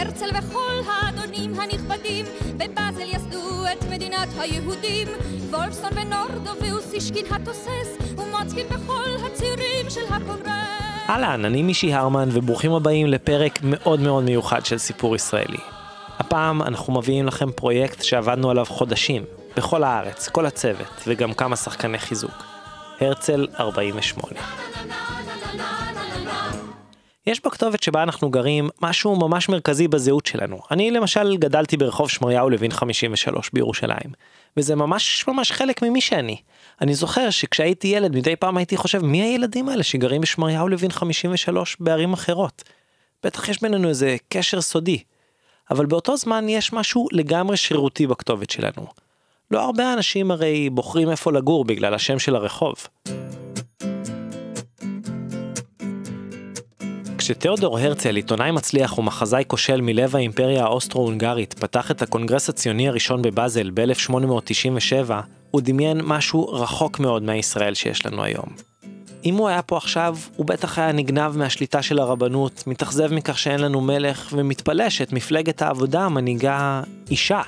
הרצל וכל האדונים הנכבדים בבאזל יסדו את מדינת היהודים וולפסון ונורדו ואוסישקין התוסס ומוצקין בכל הצירים של הקונגרס אהלן, אני מישי הרמן וברוכים הבאים לפרק מאוד מאוד מיוחד של סיפור ישראלי. הפעם אנחנו מביאים לכם פרויקט שעבדנו עליו חודשים, בכל הארץ, כל הצוות וגם כמה שחקני חיזוק. הרצל 48. יש בכתובת שבה אנחנו גרים משהו ממש מרכזי בזהות שלנו. אני למשל גדלתי ברחוב שמריהו לוין 53 בירושלים, וזה ממש ממש חלק ממי שאני. אני זוכר שכשהייתי ילד מדי פעם הייתי חושב מי הילדים האלה שגרים בשמריהו לוין 53 בערים אחרות. בטח יש בינינו איזה קשר סודי. אבל באותו זמן יש משהו לגמרי שרירותי בכתובת שלנו. לא הרבה אנשים הרי בוחרים איפה לגור בגלל השם של הרחוב. כשתיאודור הרצל, עיתונאי מצליח ומחזאי כושל מלב האימפריה האוסטרו-הונגרית, פתח את הקונגרס הציוני הראשון בבאזל ב-1897, הוא דמיין משהו רחוק מאוד מהישראל שיש לנו היום. אם הוא היה פה עכשיו, הוא בטח היה נגנב מהשליטה של הרבנות, מתאכזב מכך שאין לנו מלך, ומתפלא שאת מפלגת העבודה מנהיגה אישה.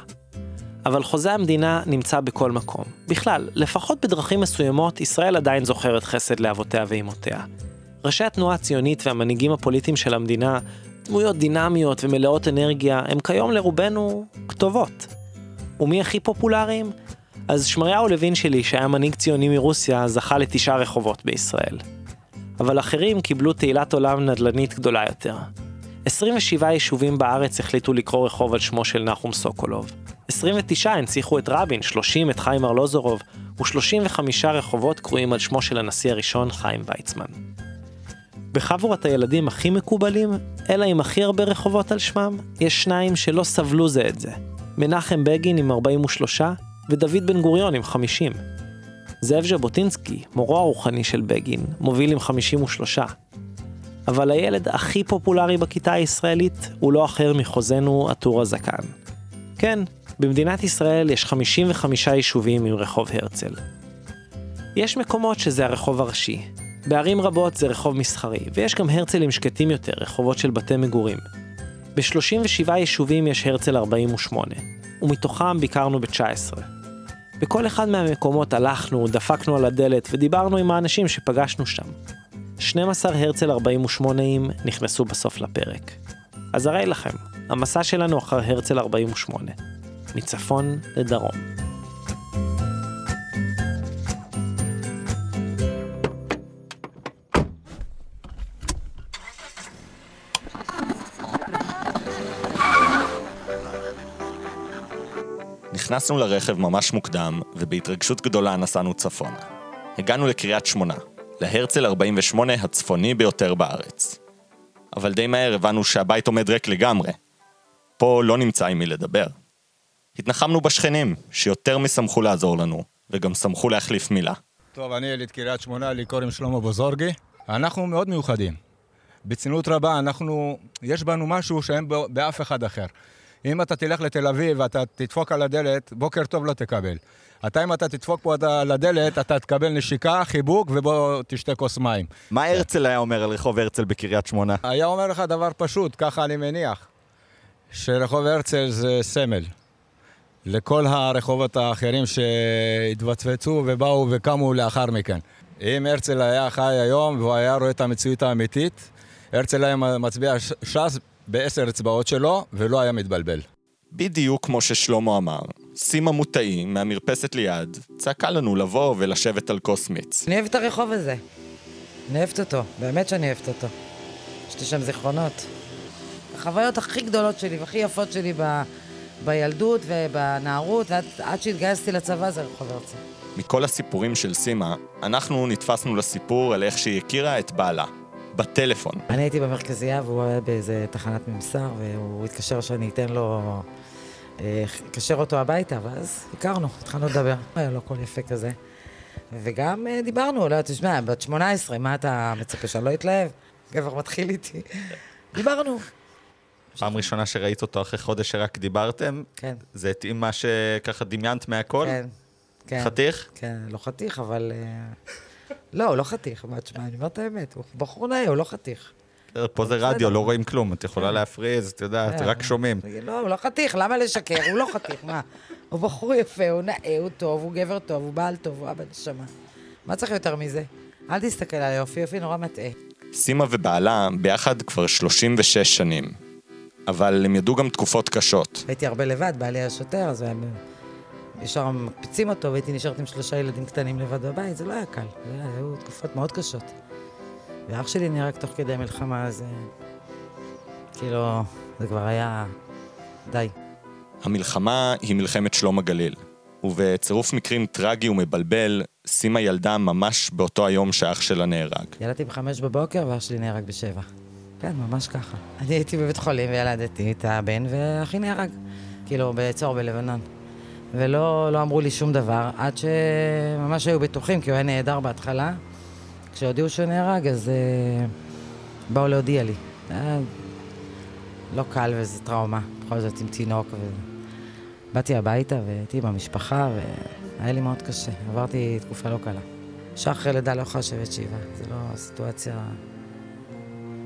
אבל חוזה המדינה נמצא בכל מקום. בכלל, לפחות בדרכים מסוימות, ישראל עדיין זוכרת חסד לאבותיה ואימותיה. ראשי התנועה הציונית והמנהיגים הפוליטיים של המדינה, דמויות דינמיות ומלאות אנרגיה, הם כיום לרובנו כתובות. ומי הכי פופולריים? אז שמריהו לוין שלי, שהיה מנהיג ציוני מרוסיה, זכה לתשעה רחובות בישראל. אבל אחרים קיבלו תהילת עולם נדל"נית גדולה יותר. 27 יישובים בארץ החליטו לקרוא רחוב על שמו של נחום סוקולוב. 29 הנציחו את רבין, 30 את חיים ארלוזורוב, ו-35 רחובות קרויים על שמו של הנשיא הראשון חיים ויצמן. בחבורת הילדים הכי מקובלים, אלא עם הכי הרבה רחובות על שמם, יש שניים שלא סבלו זה את זה. מנחם בגין עם 43, ודוד בן גוריון עם 50. זאב ז'בוטינסקי, מורו הרוחני של בגין, מוביל עם 53. אבל הילד הכי פופולרי בכיתה הישראלית הוא לא אחר מחוזנו הטור הזקן. כן, במדינת ישראל יש 55 יישובים עם רחוב הרצל. יש מקומות שזה הרחוב הראשי, בערים רבות זה רחוב מסחרי, ויש גם הרצלים שקטים יותר, רחובות של בתי מגורים. ב-37 יישובים יש הרצל 48, ומתוכם ביקרנו ב-19. בכל אחד מהמקומות הלכנו, דפקנו על הדלת ודיברנו עם האנשים שפגשנו שם. 12 הרצל 48ים נכנסו בסוף לפרק. אז הרי לכם, המסע שלנו אחר הרצל 48, מצפון לדרום. נכנסנו לרכב ממש מוקדם, ובהתרגשות גדולה נסענו צפונה. הגענו לקריית שמונה, להרצל 48 הצפוני ביותר בארץ. אבל די מהר הבנו שהבית עומד ריק לגמרי. פה לא נמצא עם מי לדבר. התנחמנו בשכנים, שיותר משמחו לעזור לנו, וגם שמחו להחליף מילה. טוב, אני יליד קריית שמונה, לי קוראים שלמה בוזורגי. אנחנו מאוד מיוחדים. בצניעות רבה, אנחנו, יש בנו משהו שאין באף אחד אחר. אם אתה תלך לתל אביב ואתה תדפוק על הדלת, בוקר טוב לא תקבל. אתה, אם אתה תדפוק פה על הדלת, אתה תקבל נשיקה, חיבוק, ובוא תשתה כוס מים. מה הרצל היה אומר על רחוב הרצל בקריית שמונה? היה אומר לך דבר פשוט, ככה אני מניח, שרחוב הרצל זה סמל. לכל הרחובות האחרים שהתווצפצו ובאו וקמו לאחר מכן. אם הרצל היה חי היום והוא היה רואה את המציאות האמיתית, הרצל היה מצביע ש"ס בעשר אצבעות שלו, ולא היה מתבלבל. בדיוק כמו ששלמה אמר, סימה מוטאי מהמרפסת ליד צעקה לנו לבוא ולשבת על כוס מיץ. אני אוהבת את הרחוב הזה. אני אוהבת אותו, באמת שאני אוהבת אותו. יש לי שם זיכרונות. החוויות הכי גדולות שלי והכי יפות שלי ב... בילדות ובנערות, ועד עד שהתגייסתי לצבא זה רחוב הרצל. מכל הסיפורים של סימה, אנחנו נתפסנו לסיפור על איך שהיא הכירה את בעלה, בטלפון. אני הייתי במרכזייה והוא היה באיזה תחנת ממסר, והוא התקשר שאני אתן לו... אקשר אותו הביתה, ואז הכרנו, התחלנו לדבר. היה לו קול יפה כזה. וגם אה, דיברנו, לא, תשמע, בת 18, מה אתה מצפה שאני לא אתלהב? גבר מתחיל איתי. דיברנו. פעם ראשונה שראית אותו אחרי חודש שרק דיברתם? כן. זה התאים מה שככה דמיינת מהכל? כן, כן. חתיך? כן, לא חתיך, אבל... אה, לא, הוא לא חתיך, מה תשמע, אני אומר את האמת, הוא בחור נאה, הוא לא חתיך. פה זה רדיו, לא רואים כלום, את יכולה כן. להפריז, את יודעת, כן. רק שומעים. לא, הוא לא חתיך, למה לשקר? הוא לא חתיך, מה? הוא בחור יפה, הוא נאה, הוא טוב, הוא גבר טוב, הוא בעל טוב, הוא אבא נשמה. מה צריך יותר מזה? אל תסתכל על היופי, יופי נורא מטעה. סימה ובעלה ביחד כבר 36 שנים. אבל הם ידעו גם תקופות קשות. הייתי הרבה לבד, בעלי היה שוטר, אז הוא היה... ישר מקפיצים אותו, והייתי נשארת עם שלושה ילדים קטנים לבד בבית, זה לא היה קל. זה היה, היו תקופות מאוד קשות. ואח שלי נהרג תוך כדי המלחמה, אז... אה, כאילו, זה כבר היה... די. המלחמה היא מלחמת שלום הגליל, ובצירוף מקרים טרגי ומבלבל, סימה ילדה ממש באותו היום שאח שלה נהרג. ילדתי בחמש בבוקר ואח שלי נהרג בשבע. כן, ממש ככה. אני הייתי בבית חולים וילדתי את הבן, ואחי נהרג. כאילו, בצור בלבנון. ולא לא אמרו לי שום דבר, עד שממש היו בטוחים, כי הוא היה נהדר בהתחלה. כשהודיעו שהוא נהרג, אז אה, באו להודיע לי. היה לא קל וזה טראומה, בכל זאת עם תינוק. ו... באתי הביתה והייתי עם המשפחה, והיה לי מאוד קשה. עברתי תקופה לא קלה. אישה אחרי לידה לא יכולה לשבת שבעה, זו לא סיטואציה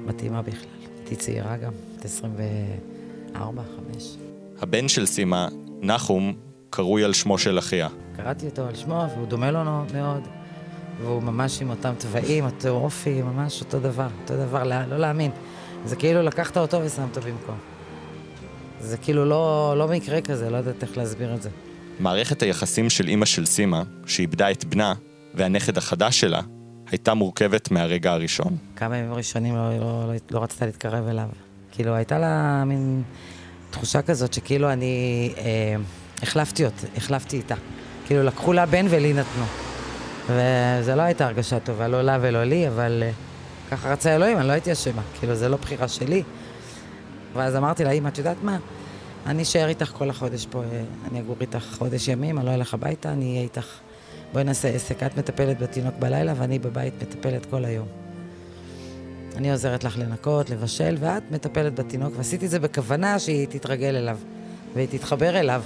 מתאימה בכלל. הייתי צעירה גם, בת 24, 5. הבן של סימה, נחום, קרוי על שמו של אחיה. קראתי אותו על שמו, והוא דומה לו מאוד, והוא ממש עם אותם תוואים, אותו אופי, ממש אותו דבר, אותו דבר, לא, לא להאמין. זה כאילו לקחת אותו ושמת במקום. זה כאילו לא, לא מקרה כזה, לא יודעת איך להסביר את זה. מערכת היחסים של אימא של סימה, שאיבדה את בנה, והנכד החדש שלה, הייתה מורכבת מהרגע הראשון. כמה ימים ראשונים לא, לא, לא, לא רצתה להתקרב אליו. כאילו, הייתה לה מין תחושה כזאת שכאילו אני אה, החלפתי אותה, החלפתי איתה. כאילו, לקחו לה בן ולי נתנו. וזו לא הייתה הרגשה טובה, לא לה ולא לי, אבל אה, ככה רצה אלוהים, אני לא הייתי אשמה. כאילו, זה לא בחירה שלי. ואז אמרתי לה, אמא, את יודעת מה? אני אשאר איתך כל החודש פה, אה, אני אגור איתך חודש ימים, אני לא אלך הביתה, אני אהיה איתך. בואי נעשה עסק, את מטפלת בתינוק בלילה ואני בבית מטפלת כל היום. אני עוזרת לך לנקות, לבשל, ואת מטפלת בתינוק, ועשיתי את זה בכוונה שהיא תתרגל אליו, והיא תתחבר אליו.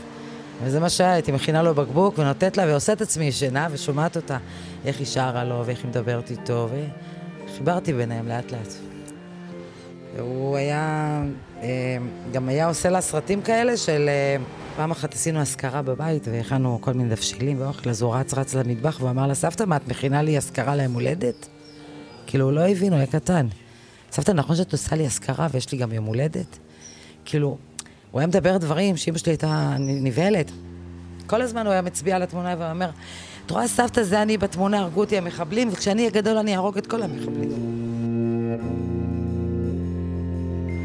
וזה מה שהיה, הייתי מכינה לו בקבוק ונותנת לה, ועושה את עצמי ישנה, ושומעת אותה, איך היא שרה לו, ואיך היא מדברת איתו, וחיברתי ביניהם לאט לאט. והוא היה, אה, גם היה עושה לה סרטים כאלה של... אה, פעם אחת עשינו אזכרה בבית והכנו כל מיני דבשילים ואוכל, אז הוא רץ רץ למטבח והוא אמר לה, סבתא, מה, את מכינה לי אזכרה ליום הולדת? כאילו, הוא לא הבין, הוא היה קטן. סבתא, נכון שאת עושה לי אזכרה ויש לי גם יום הולדת? כאילו, הוא היה מדבר דברים שאמא שלי הייתה נבהלת. כל הזמן הוא היה מצביע על התמונה ואומר, את רואה, סבתא, זה אני בתמונה, הרגו אותי המחבלים, וכשאני אהיה גדול אני אהרוג את כל המחבלים.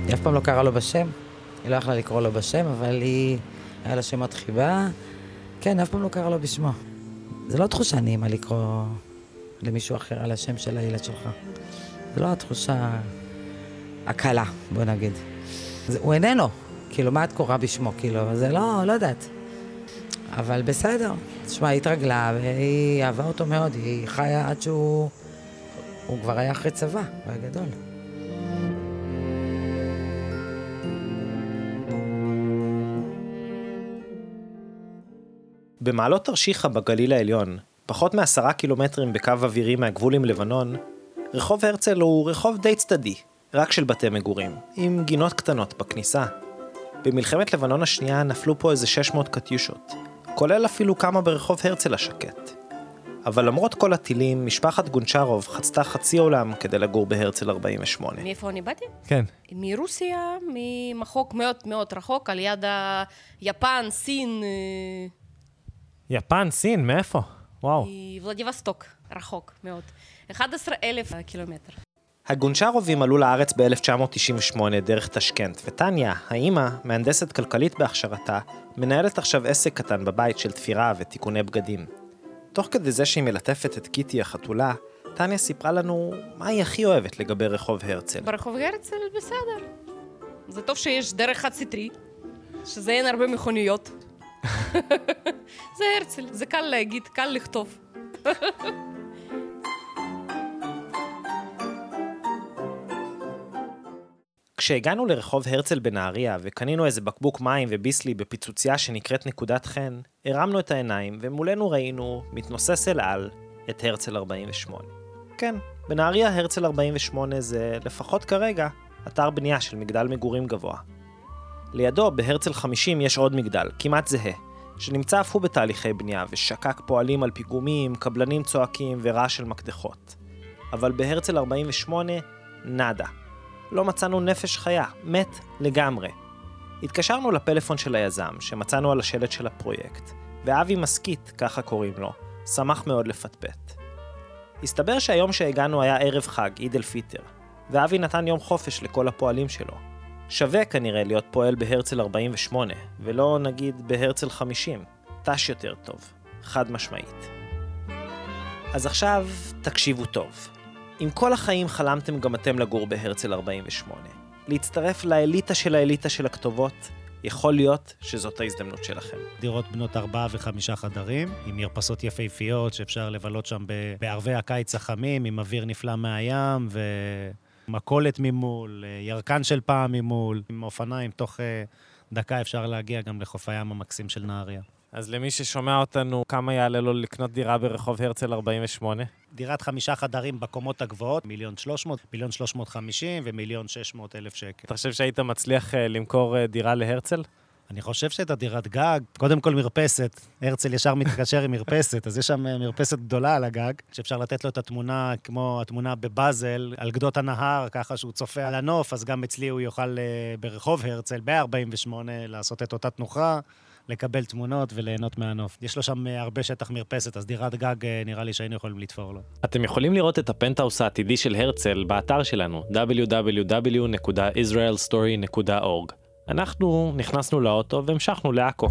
היא אף פעם לא קראה לו בשם, היא לא יכלה לקרוא לו בשם, אבל היא... היה לה שמות חיבה. כן, אף פעם לא קרא לו בשמו. זה לא תחושה נעימה לקרוא למישהו אחר על השם של הילד שלך. זו לא התחושה הקלה, בוא נגיד. זה, הוא איננו. כאילו, מה את קוראה בשמו? כאילו, זה לא, לא יודעת. אבל בסדר. תשמע, היא התרגלה, והיא אהבה אותו מאוד. היא חיה עד שהוא... הוא כבר היה אחרי צבא, הוא היה גדול. במעלות תרשיחא בגליל העליון, פחות מעשרה קילומטרים בקו אווירי מהגבול עם לבנון, רחוב הרצל הוא רחוב די צדדי, רק של בתי מגורים, עם גינות קטנות בכניסה. במלחמת לבנון השנייה נפלו פה איזה 600 קטיושות, כולל אפילו כמה ברחוב הרצל השקט. אבל למרות כל הטילים, משפחת גונצ'רוב חצתה חצי עולם כדי לגור בהרצל 48. מאיפה אני באתי? כן. מרוסיה, ממחוק מאוד מאוד רחוק, על יד היפן, סין, אה, יפן, סין, מאיפה? וואו. ולדיווסטוק, רחוק מאוד. 11 אלף קילומטר. הגונצ'רובים עלו לארץ ב-1998 דרך טשקנט, וטניה, האימא, מהנדסת כלכלית בהכשרתה, מנהלת עכשיו עסק קטן בבית של תפירה ותיקוני בגדים. תוך כדי זה שהיא מלטפת את קיטי החתולה, טניה סיפרה לנו מה היא הכי אוהבת לגבי רחוב הרצל. ברחוב הרצל בסדר. זה טוב שיש דרך חד סטרי, שזה אין הרבה מכוניות. זה הרצל, זה קל להגיד, קל לכתוב. כשהגענו לרחוב הרצל בנהריה וקנינו איזה בקבוק מים וביסלי בפיצוצייה שנקראת נקודת חן, הרמנו את העיניים ומולנו ראינו, מתנוסס אל על, את הרצל 48. כן, בנהריה הרצל 48 זה, לפחות כרגע, אתר בנייה של מגדל מגורים גבוה. לידו, בהרצל 50, יש עוד מגדל, כמעט זהה, שנמצא אף הוא בתהליכי בנייה, ושקק פועלים על פיגומים, קבלנים צועקים ורעש של מקדחות. אבל בהרצל 48, נאדה. לא מצאנו נפש חיה, מת לגמרי. התקשרנו לפלאפון של היזם, שמצאנו על השלט של הפרויקט, ואבי מסכית, ככה קוראים לו, שמח מאוד לפטפט. הסתבר שהיום שהגענו היה ערב חג, עיד אל פיטר, ואבי נתן יום חופש לכל הפועלים שלו. שווה כנראה להיות פועל בהרצל 48, ולא נגיד בהרצל 50. תש יותר טוב, חד משמעית. אז עכשיו תקשיבו טוב. אם כל החיים חלמתם גם אתם לגור בהרצל 48, להצטרף לאליטה של האליטה של הכתובות, יכול להיות שזאת ההזדמנות שלכם. דירות בנות ארבעה וחמישה חדרים, עם מרפסות יפהפיות שאפשר לבלות שם בערבי הקיץ החמים, עם אוויר נפלא מהים, ומכולת ממול, ירקן של פעם ממול, עם אופניים, תוך אה, דקה אפשר להגיע גם לחוף הים המקסים של נהריה. אז למי ששומע אותנו, כמה יעלה לו לקנות דירה ברחוב הרצל 48? דירת חמישה חדרים בקומות הגבוהות, מיליון שלוש מאות, מיליון שלוש מאות חמישים ומיליון שש מאות אלף שקל. אתה חושב שהיית מצליח אה, למכור אה, דירה להרצל? אני חושב שאת הדירת גג, קודם כל מרפסת. הרצל ישר מתקשר עם מרפסת, אז יש שם אה, מרפסת גדולה על הגג, שאפשר לתת לו את התמונה כמו התמונה בבאזל, על גדות הנהר, ככה שהוא צופה על הנוף, אז גם אצלי הוא יוכל ברחוב הרצל, ב-48, לעשות את אותה תנוחה. לקבל תמונות וליהנות מהנוף. יש לו שם אה, הרבה שטח מרפסת, אז דירת גג אה, נראה לי שהיינו יכולים לתפור לו. אתם יכולים לראות את הפנטהאוס העתידי של הרצל באתר שלנו www.israelstory.org. אנחנו נכנסנו לאוטו והמשכנו לעכו.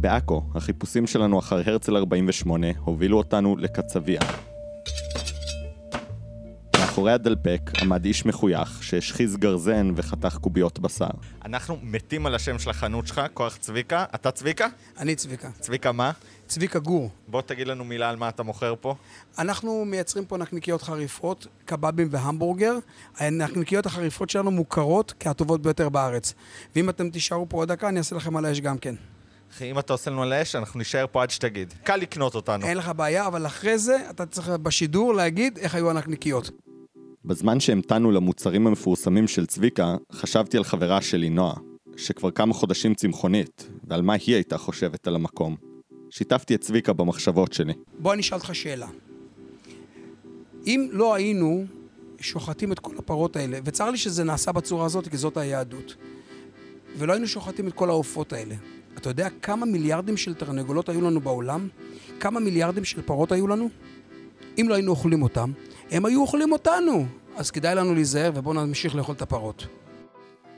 בעכו, החיפושים שלנו אחר הרצל 48 הובילו אותנו לקצביה. מאחורי הדלפק עמד איש מחוייך שהשחיז גרזן וחתך קוביות בשר. אנחנו מתים על השם של החנות שלך, כוח צביקה. אתה צביקה? אני צביקה. צביקה מה? צביקה גור. בוא תגיד לנו מילה על מה אתה מוכר פה. אנחנו מייצרים פה נקניקיות חריפות, קבבים והמבורגר. הנקניקיות החריפות שלנו מוכרות כהטובות ביותר בארץ. ואם אתם תישארו פה עוד דקה, אני אעשה לכם על האש גם כן. אחי, אם אתה עושה לנו על האש, אנחנו נישאר פה עד שתגיד. קל לקנות אותנו. אין לך בעיה, אבל אחרי זה אתה צריך בשידור להגיד איך היו הנקניקיות. בזמן שהמתנו למוצרים המפורסמים של צביקה, חשבתי על חברה שלי, נועה, שכבר כמה חודשים צמחונית, ועל מה היא הייתה חושבת על המקום. שיתפתי את צביקה במחשבות שלי. בוא אני אשאל אותך שאלה. אם לא היינו שוחטים את כל הפרות האלה, וצר לי שזה נעשה בצורה הזאת, כי זאת היהדות, ולא היינו שוחטים את כל העופות האלה, אתה יודע כמה מיליארדים של תרנגולות היו לנו בעולם? כמה מיליארדים של פרות היו לנו? אם לא היינו אוכלים אותם, הם היו אוכלים אותנו. אז כדאי לנו להיזהר, ובואו נמשיך לאכול את הפרות.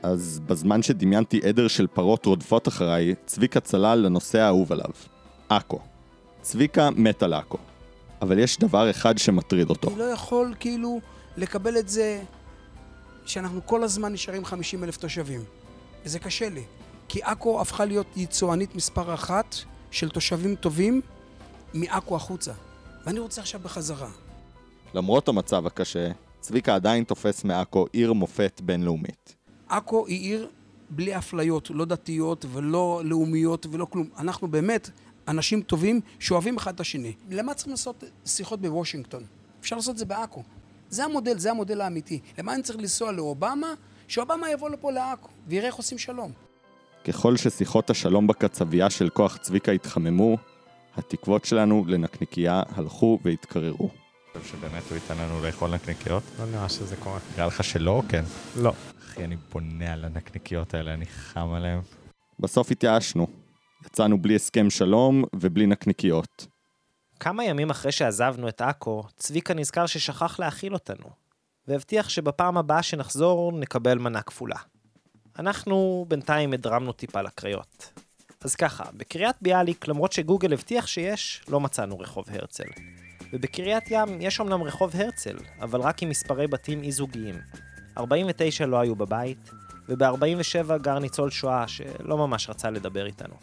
אז בזמן שדמיינתי עדר של פרות רודפות אחריי, צביקה צלל לנושא האהוב עליו, עכו. צביקה מת על עכו, אבל יש דבר אחד שמטריד אותו. אני לא יכול כאילו לקבל את זה שאנחנו כל הזמן נשארים 50 אלף תושבים. וזה קשה לי. כי עכו הפכה להיות יצואנית מספר אחת של תושבים טובים מעכו החוצה. ואני רוצה עכשיו בחזרה. למרות המצב הקשה, צביקה עדיין תופס מעכו עיר מופת בינלאומית. עכו היא עיר בלי אפליות, לא דתיות ולא לאומיות ולא כלום. אנחנו באמת אנשים טובים שאוהבים אחד את השני. למה צריכים לעשות שיחות בוושינגטון? אפשר לעשות את זה בעכו. זה המודל, זה המודל האמיתי. למה אני צריך לנסוע לאובמה? שאובמה יבוא לפה לעכו ויראה איך עושים שלום. ככל ששיחות השלום בקצבייה של כוח צביקה התחממו, התקוות שלנו לנקניקייה הלכו והתקררו. חושב שבאמת הוא ייתן לנו לאכול נקניקיות. לא נראה שזה קורה. נראה לך שלא או כן? לא. אחי, אני בונה על הנקניקיות האלה, אני חם עליהן. בסוף התייאשנו. יצאנו בלי הסכם שלום ובלי נקניקיות. כמה ימים אחרי שעזבנו את עכו, צביקה נזכר ששכח להאכיל אותנו, והבטיח שבפעם הבאה שנחזור נקבל מנה כפולה. אנחנו בינתיים הדרמנו טיפה לקריות. אז ככה, בקריית ביאליק, למרות שגוגל הבטיח שיש, לא מצאנו רחוב הרצל. ובקריית ים יש אמנם רחוב הרצל, אבל רק עם מספרי בתים אי-זוגיים. 49 לא היו בבית, וב-47 גר ניצול שואה שלא ממש רצה לדבר איתנו.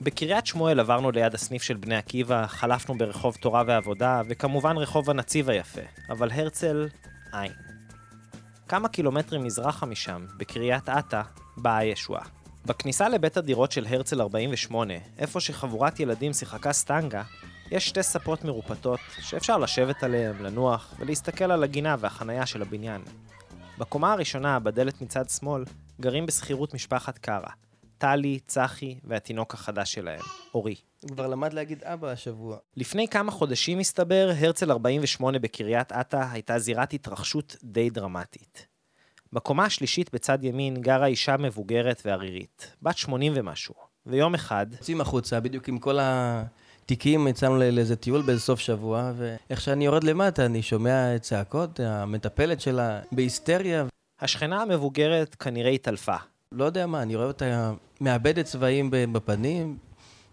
בקריית שמואל עברנו ליד הסניף של בני עקיבא, חלפנו ברחוב תורה ועבודה, וכמובן רחוב הנציב היפה, אבל הרצל, אין. כמה קילומטרים מזרחה משם, בקריית אתא, באה הישועה. בכניסה לבית הדירות של הרצל 48, איפה שחבורת ילדים שיחקה סטנגה, יש שתי ספות מרופטות שאפשר לשבת עליהן, לנוח ולהסתכל על הגינה והחנייה של הבניין. בקומה הראשונה, בדלת מצד שמאל, גרים בשכירות משפחת קארה. טלי, צחי והתינוק החדש שלהם, אורי. הוא כבר למד להגיד אבא השבוע. לפני כמה חודשים, מסתבר, הרצל 48 בקריית אתא הייתה זירת התרחשות די דרמטית. בקומה השלישית בצד ימין גרה אישה מבוגרת וערירית, בת 80 ומשהו, ויום אחד... יוצאים החוצה, בדיוק עם כל התיקים, יצאנו לאיזה טיול באיזה סוף שבוע, ואיך שאני יורד למטה, אני שומע צעקות, המטפלת שלה בהיסטריה. השכנה המבוגרת כנראה התעלפה. לא יודע מה, אני רואה אותה מאבדת צבעים בפנים,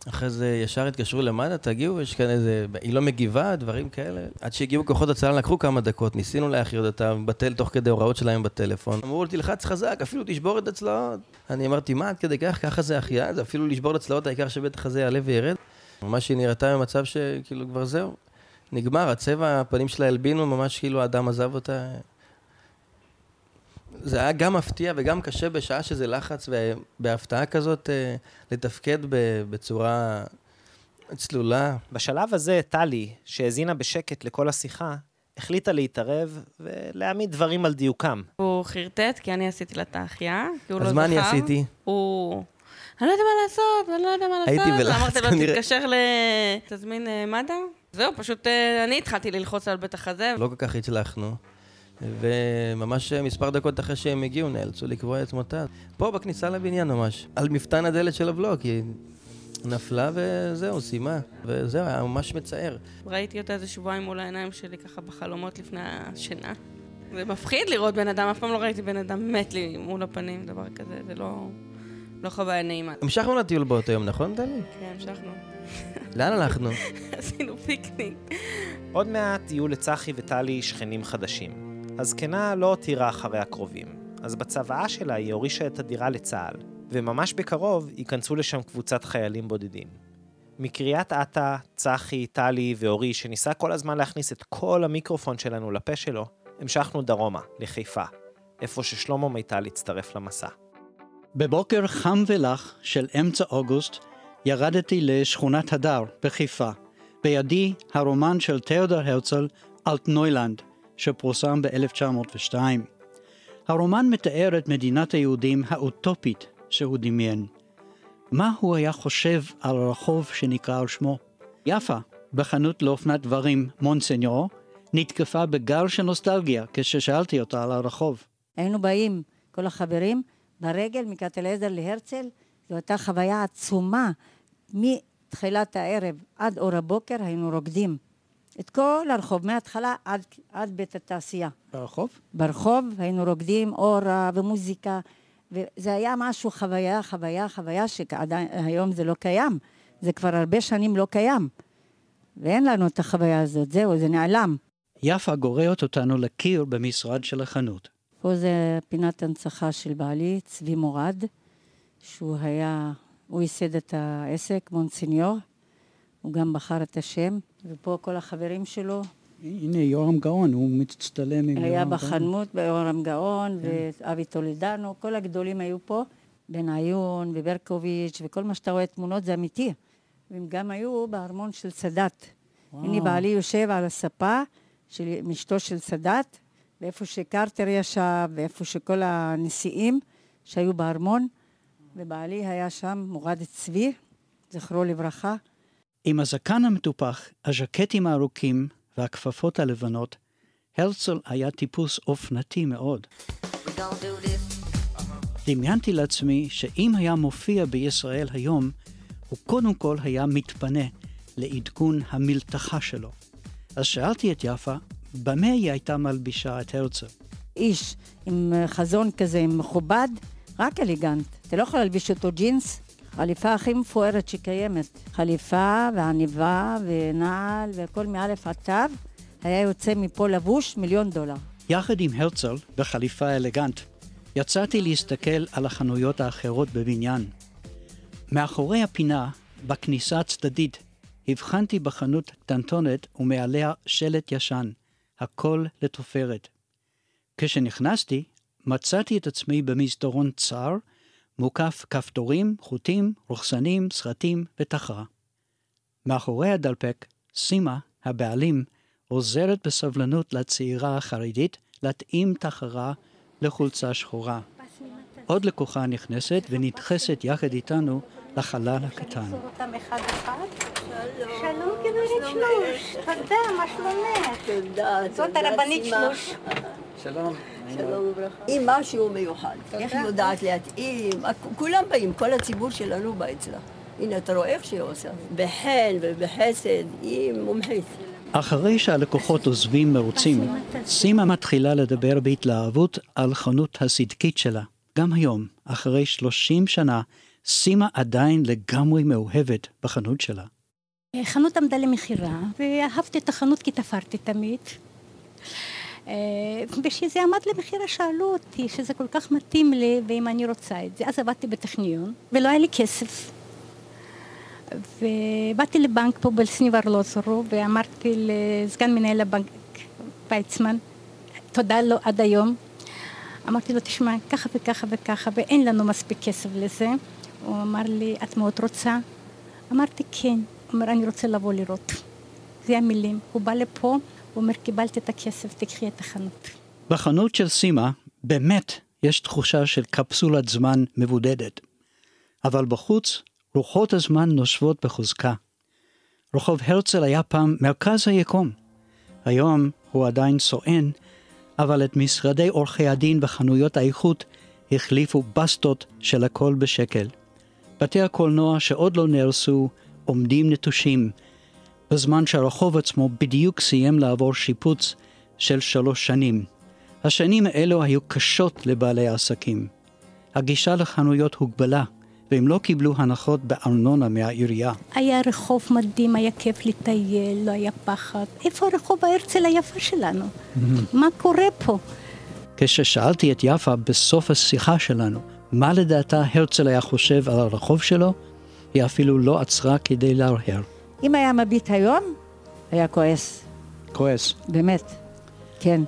אחרי זה ישר התקשרו למד"א, תגיעו, יש כאן איזה... היא לא מגיבה, דברים כאלה. עד שהגיעו כוחות הצלה, לקחו כמה דקות, ניסינו להחיות אותה, בטל, תוך כדי הוראות שלהם בטלפון. אמרו, תלחץ חזק, אפילו תשבור את הצלעות. אני אמרתי, מה, עד כדי כך, ככה זה החייאה, זה אפילו לשבור את הצלעות, העיקר שבטח הזה יעלה וירד. ממש היא נראתה במצב שכאילו כבר זהו. נגמר, הצבע, הפנים שלה הלבינו, ממש כאילו האדם עזב אותה. זה היה גם מפתיע וגם קשה בשעה שזה לחץ ובהפתעה כזאת אה, לתפקד בצורה צלולה. בשלב הזה, טלי, שהאזינה בשקט לכל השיחה, החליטה להתערב ולהעמיד דברים על דיוקם. הוא חרטט כי אני עשיתי לה את ההחייאה, כי הוא לא. זכר. אז מה אני עשיתי? הוא... אני לא יודע מה לעשות, אני לא יודע מה לעשות. הייתי בלחץ אמרתי לו, כנראה. תתקשר ל... תזמין אה, מד"א? זהו, פשוט אה, אני התחלתי ללחוץ על בית החזה. לא כל כך הצלחנו. וממש מספר דקות אחרי שהם הגיעו, נאלצו לקבוע את מותה. פה בכניסה לבניין ממש, על מפתן הדלת של הבלוק, היא נפלה וזהו, סיימה. וזהו, היה ממש מצער. ראיתי אותה איזה שבועיים מול העיניים שלי ככה בחלומות לפני השינה. זה מפחיד לראות בן אדם, אף פעם לא ראיתי בן אדם מת לי מול הפנים, דבר כזה, זה לא, לא חוויה נעימה. המשכנו לטיול באותו יום, נכון, טלי? כן, המשכנו. לאן הלכנו? עשינו פיקניק. עוד מעט יהיו לצחי וטלי שכנים חדשים. הזקנה לא הותירה אחרי הקרובים, אז בצוואה שלה היא הורישה את הדירה לצה"ל, וממש בקרוב ייכנסו לשם קבוצת חיילים בודדים. מקריית אתא, צחי, טלי ואורי, שניסה כל הזמן להכניס את כל המיקרופון שלנו לפה שלו, המשכנו דרומה, לחיפה, איפה ששלמה מיטל הצטרף למסע. בבוקר חם ולח של אמצע אוגוסט ירדתי לשכונת הדר בחיפה. בידי הרומן של תיאודור הרצל אלטנוילנד, שפורסם ב-1902. הרומן מתאר את מדינת היהודים האוטופית שהוא דמיין. מה הוא היה חושב על הרחוב שנקרא על שמו? יפה, בחנות לאופנת דברים מונסניור, נתקפה בגל של נוסטלגיה כששאלתי אותה על הרחוב. היינו באים, כל החברים, ברגל מקריית אליעזר להרצל, זו הייתה חוויה עצומה. מתחילת הערב עד אור הבוקר היינו רוקדים. את כל הרחוב, מההתחלה עד, עד בית התעשייה. ברחוב? ברחוב היינו רוקדים אורה ומוזיקה, וזה היה משהו, חוויה, חוויה, חוויה, שהיום זה לא קיים. זה כבר הרבה שנים לא קיים. ואין לנו את החוויה הזאת, זהו, זה נעלם. יפה גוררת אותנו לקיר במשרד של החנות. פה זה פינת הנצחה של בעלי, צבי מורד, שהוא היה, הוא ייסד את העסק, מונסניור. הוא גם בחר את השם, ופה כל החברים שלו. הנה, יורם גאון, הוא מצטלם עם יורם גאון. היה בחנות ביורם גאון, כן. ואבי טולדנו, כל הגדולים היו פה, בניון וברקוביץ', וכל מה שאתה רואה תמונות זה אמיתי. והם גם היו בארמון של סאדאת. הנה בעלי יושב על הספה של אשתו של סאדאת, ואיפה שקרטר ישב, ואיפה שכל הנשיאים שהיו בארמון, ובעלי היה שם, מורד צבי, זכרו לברכה. עם הזקן המטופח, הז'קטים הארוכים והכפפות הלבנות, הרצל היה טיפוס אופנתי מאוד. דמיינתי לעצמי שאם היה מופיע בישראל היום, הוא קודם כל היה מתפנה לעדכון המלתחה שלו. אז שאלתי את יפה, במה היא הייתה מלבישה את הרצל? איש עם חזון כזה, עם מכובד, רק אליגנט. אתה לא יכול להלביש אותו ג'ינס, חליפה הכי מפוארת שקיימת. חליפה ועניבה ונעל וכל מאלף עד תו, היה יוצא מפה לבוש מיליון דולר. יחד עם הרצל, בחליפה אלגנט, יצאתי להסתכל על החנויות האחרות בבניין. מאחורי הפינה, בכניסה הצדדית, הבחנתי בחנות קטנטונת ומעליה שלט ישן, הכל לתופרת. כשנכנסתי, מצאתי את עצמי במסדרון צר, מוקף כפתורים, חוטים, רוחסנים, סרטים ותחרה. מאחורי הדלפק, סימה, הבעלים, עוזרת בסבלנות לצעירה החרדית להתאים תחרה לחולצה שחורה. עוד לקוחה נכנסת ונדחסת יחד איתנו לחלל הקטן. שלום גברת שלוש, תודה, מה שלומך? תודה, זאת הרבנית שלוש. שלום. שלום וברכה. היא משהו מיוחד. איך היא יודעת להתאים? כולם באים, כל הציבור שלנו בא אצלה. הנה, אתה רואה איך שהיא עושה. בחן ובחסד, היא מומחית. אחרי שהלקוחות עוזבים מרוצים, סימה מתחילה לדבר בהתלהבות על חנות הסדקית שלה. גם היום, אחרי 30 שנה, סימה עדיין לגמרי מאוהבת בחנות שלה. חנות עמדה למכירה, ואהבתי את החנות כי תפרתי תמיד. אה, וכשזה עמד למכירה שאלו אותי שזה כל כך מתאים לי ואם אני רוצה את זה. אז עבדתי בטכניון ולא היה לי כסף. ובאתי לבנק פה בסניב ארלוזורו ואמרתי לסגן מנהל הבנק ויצמן, תודה לו עד היום. אמרתי לו, תשמע, ככה וככה וככה, ואין לנו מספיק כסף לזה. הוא אמר לי, את מאוד רוצה? אמרתי, כן. הוא אומר, אני רוצה לבוא לראות. זה המילים. הוא בא לפה, הוא אומר, קיבלתי את הכסף, תקחי את החנות. בחנות של סימה, באמת יש תחושה של קפסולת זמן מבודדת. אבל בחוץ, רוחות הזמן נושבות בחוזקה. רחוב הרצל היה פעם מרכז היקום. היום הוא עדיין סואן, אבל את משרדי עורכי הדין וחנויות האיכות החליפו בסטות של הכל בשקל. בתי הקולנוע שעוד לא נהרסו עומדים נטושים, בזמן שהרחוב עצמו בדיוק סיים לעבור שיפוץ של שלוש שנים. השנים האלו היו קשות לבעלי העסקים. הגישה לחנויות הוגבלה, והם לא קיבלו הנחות בארנונה מהעירייה. היה רחוב מדהים, היה כיף לטייל, לא היה פחד. איפה הרחוב ההרצל היפה שלנו? מה קורה פה? כששאלתי את יפה בסוף השיחה שלנו, מה לדעתה הרצל היה חושב על הרחוב שלו, היא אפילו לא עצרה כדי להרהר. אם היה מביט היום, היה כועס. כועס. באמת, כן.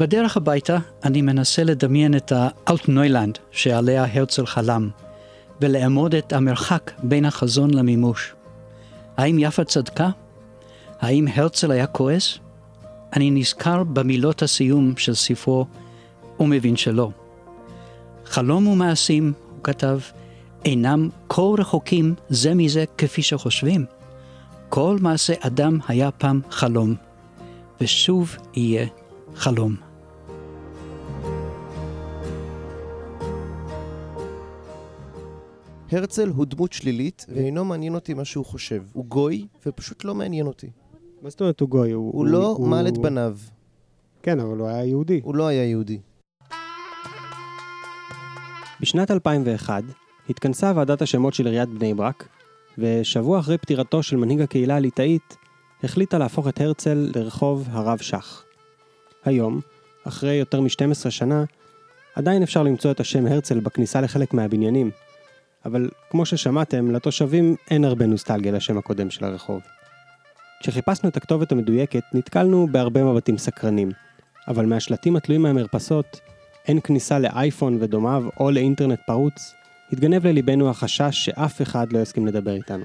בדרך הביתה אני מנסה לדמיין את האלטנוילנד שעליה הרצל חלם, ולאמוד את המרחק בין החזון למימוש. האם יפה צדקה? האם הרצל היה כועס? אני נזכר במילות הסיום של ספרו ומבין שלא. חלום ומעשים, הוא כתב, אינם כה רחוקים זה מזה כפי שחושבים. כל מעשה אדם היה פעם חלום, ושוב יהיה חלום. הרצל הוא דמות שלילית, ואינו מעניין אותי מה שהוא חושב. הוא גוי, ופשוט לא מעניין אותי. מה זאת אומרת הוא גוי? הוא, הוא לא מעל את בניו. כן, אבל הוא היה יהודי. הוא לא היה יהודי. בשנת 2001 התכנסה ועדת השמות של עיריית בני ברק, ושבוע אחרי פטירתו של מנהיג הקהילה הליטאית, החליטה להפוך את הרצל לרחוב הרב שך. היום, אחרי יותר מ-12 שנה, עדיין אפשר למצוא את השם הרצל בכניסה לחלק מהבניינים, אבל כמו ששמעתם, לתושבים אין הרבה נוסטלגיה לשם הקודם של הרחוב. כשחיפשנו את הכתובת המדויקת, נתקלנו בהרבה מבטים סקרנים, אבל מהשלטים התלויים מהמרפסות, אין כניסה לאייפון ודומיו או לאינטרנט פרוץ, התגנב לליבנו החשש שאף אחד לא יסכים לדבר איתנו.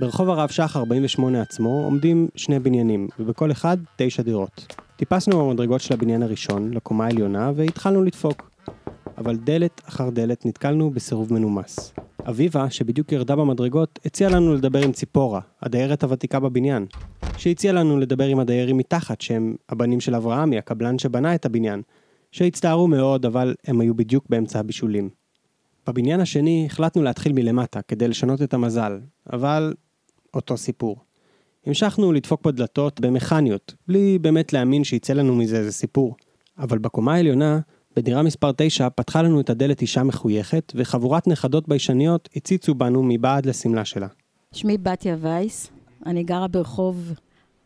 ברחוב הרב שח 48 עצמו עומדים שני בניינים, ובכל אחד תשע דירות. טיפסנו במדרגות של הבניין הראשון, לקומה העליונה, והתחלנו לדפוק. אבל דלת אחר דלת נתקלנו בסירוב מנומס. אביבה, שבדיוק ירדה במדרגות, הציעה לנו לדבר עם ציפורה, הדיירת הוותיקה בבניין, שהציעה לנו לדבר עם הדיירים מתחת, שהם הבנים של אברהמי, הקבלן שבנה את הבניין, שהצטערו מאוד, אבל הם היו בדיוק באמצע הבישולים. בבניין השני החלטנו להתחיל מלמטה, כדי לשנות את המזל, אבל אותו סיפור. המשכנו לדפוק בדלתות במכניות, בלי באמת להאמין שיצא לנו מזה איזה סיפור. אבל בקומה העליונה, בדירה מספר 9 פתחה לנו את הדלת אישה מחויכת, וחבורת נכדות ביישניות הציצו בנו מבעד לשמלה שלה. שמי בתיה וייס, אני גרה ברחוב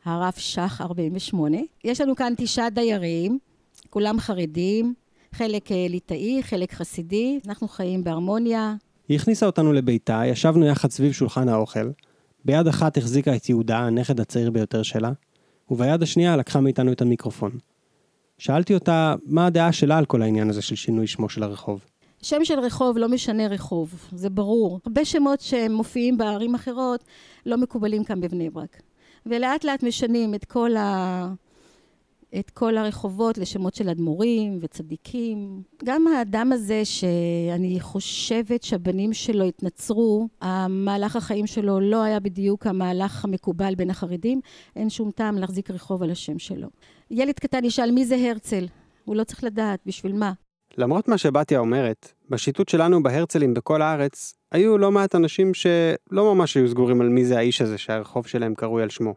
הרב שח 48. יש לנו כאן תשעה דיירים, כולם חרדים, חלק ליטאי, חלק חסידי, אנחנו חיים בהרמוניה. היא הכניסה אותנו לביתה, ישבנו יחד סביב שולחן האוכל. ביד אחת החזיקה את יהודה, הנכד הצעיר ביותר שלה, וביד השנייה לקחה מאיתנו את המיקרופון. שאלתי אותה מה הדעה שלה על כל העניין הזה של שינוי שמו של הרחוב. שם של רחוב לא משנה רחוב, זה ברור. הרבה שמות שמופיעים בערים אחרות לא מקובלים כאן בבני ברק. ולאט לאט משנים את כל ה... את כל הרחובות לשמות של אדמו"רים וצדיקים. גם האדם הזה שאני חושבת שהבנים שלו התנצרו, המהלך החיים שלו לא היה בדיוק המהלך המקובל בין החרדים, אין שום טעם להחזיק רחוב על השם שלו. ילד קטן ישאל מי זה הרצל? הוא לא צריך לדעת, בשביל מה? למרות מה שבתיה אומרת, בשיטוט שלנו בהרצלים בכל הארץ, היו לא מעט אנשים שלא ממש היו סגורים על מי זה האיש הזה שהרחוב שלהם קרוי על שמו.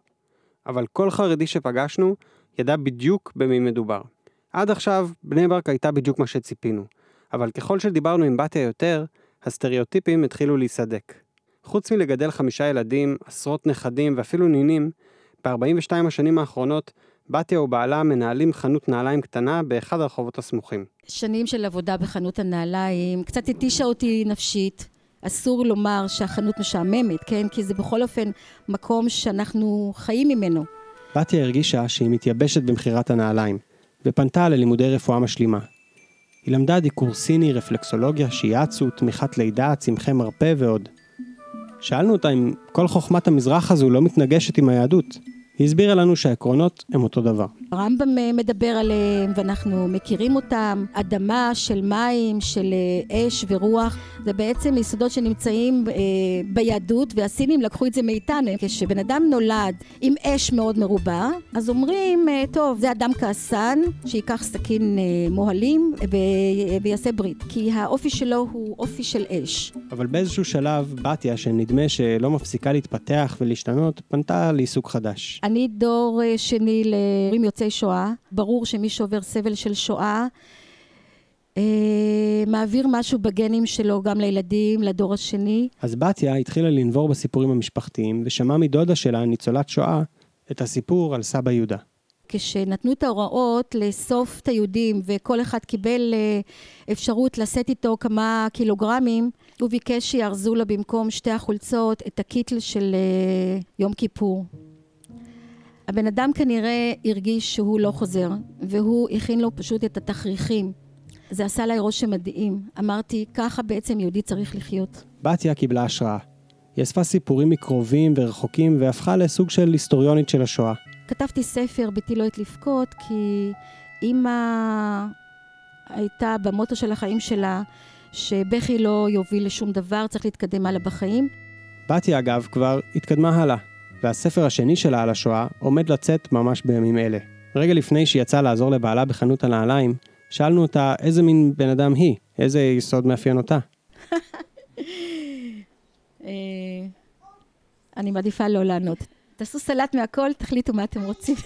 אבל כל חרדי שפגשנו, ידע בדיוק במי מדובר. עד עכשיו, בני ברק הייתה בדיוק מה שציפינו, אבל ככל שדיברנו עם בתיה יותר, הסטריאוטיפים התחילו להיסדק. חוץ מלגדל חמישה ילדים, עשרות נכדים ואפילו נינים, ב-42 השנים האחרונות, בתיה ובעלה מנהלים חנות נעליים קטנה באחד הרחובות הסמוכים. שנים של עבודה בחנות הנעליים, קצת התישה אותי נפשית. אסור לומר שהחנות משעממת, כן? כי זה בכל אופן מקום שאנחנו חיים ממנו. בתיה הרגישה שהיא מתייבשת במכירת הנעליים, ופנתה ללימודי רפואה משלימה. היא למדה דיקור סיני, רפלקסולוגיה, שיאצו, תמיכת לידה, צמחי מרפא ועוד. שאלנו אותה אם כל חוכמת המזרח הזו לא מתנגשת עם היהדות. היא הסבירה לנו שהעקרונות הם אותו דבר. הרמב"ם אה, מדבר עליהם ואנחנו מכירים אותם, אדמה של מים, של אה, אש ורוח, זה בעצם יסודות שנמצאים אה, ביהדות והסינים לקחו את זה מאיתנו. כשבן אדם נולד עם אש מאוד מרובה, אז אומרים, טוב, זה אדם כעסן, שייקח סכין מוהלים ויעשה ברית, כי האופי שלו הוא אופי של אש. אבל באיזשהו שלב, בתיה, שנדמה שלא מפסיקה להתפתח ולהשתנות, פנתה לעיסוק חדש. אני דור אה, שני להורים יוצאי שואה. ברור שמי שעובר סבל של שואה, אה, מעביר משהו בגנים שלו גם לילדים, לדור השני. אז בתיה התחילה לנבור בסיפורים המשפחתיים, ושמעה מדודה שלה, ניצולת שואה, את הסיפור על סבא יהודה. כשנתנו את ההוראות לאסוף את היהודים וכל אחד קיבל אה, אפשרות לשאת איתו כמה קילוגרמים, הוא ביקש שיארזו לו במקום שתי החולצות את הקיטל של יום כיפור. הבן אדם כנראה הרגיש שהוא לא חוזר, והוא הכין לו פשוט את התכריכים. זה עשה לי רושם מדהים. אמרתי, ככה בעצם יהודי צריך לחיות. בתיה קיבלה השראה. היא אספה סיפורים מקרובים ורחוקים והפכה לסוג של היסטוריונית של השואה. כתבתי ספר, ביתי לא עת לבכות, כי אימא הייתה במוטו של החיים שלה, שבכי לא יוביל לשום דבר, צריך להתקדם הלאה בחיים. בתיה, אגב, כבר התקדמה הלאה. והספר השני שלה על השואה עומד לצאת ממש בימים אלה. רגע לפני שהיא יצאה לעזור לבעלה בחנות הנעליים, שאלנו אותה איזה מין בן אדם היא, איזה יסוד מאפיין אותה. אה, אני מעדיפה לא לענות. תעשו סלט מהכל, תחליטו מה אתם רוצים.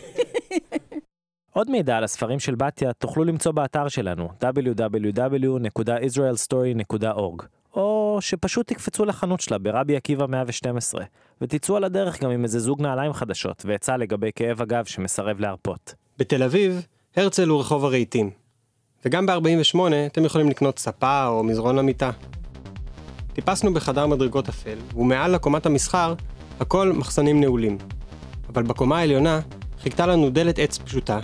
עוד מידע על הספרים של בתיה תוכלו למצוא באתר שלנו www.israelstory.org או שפשוט תקפצו לחנות שלה ברבי עקיבא 112, ותצאו על הדרך גם עם איזה זוג נעליים חדשות, ועצה לגבי כאב הגב שמסרב להרפות. בתל אביב, הרצל הוא רחוב הרהיטים. וגם ב-48 אתם יכולים לקנות ספה או מזרון למיטה. טיפסנו בחדר מדרגות אפל, ומעל לקומת המסחר, הכל מחסנים נעולים. אבל בקומה העליונה חיכתה לנו דלת עץ פשוטה,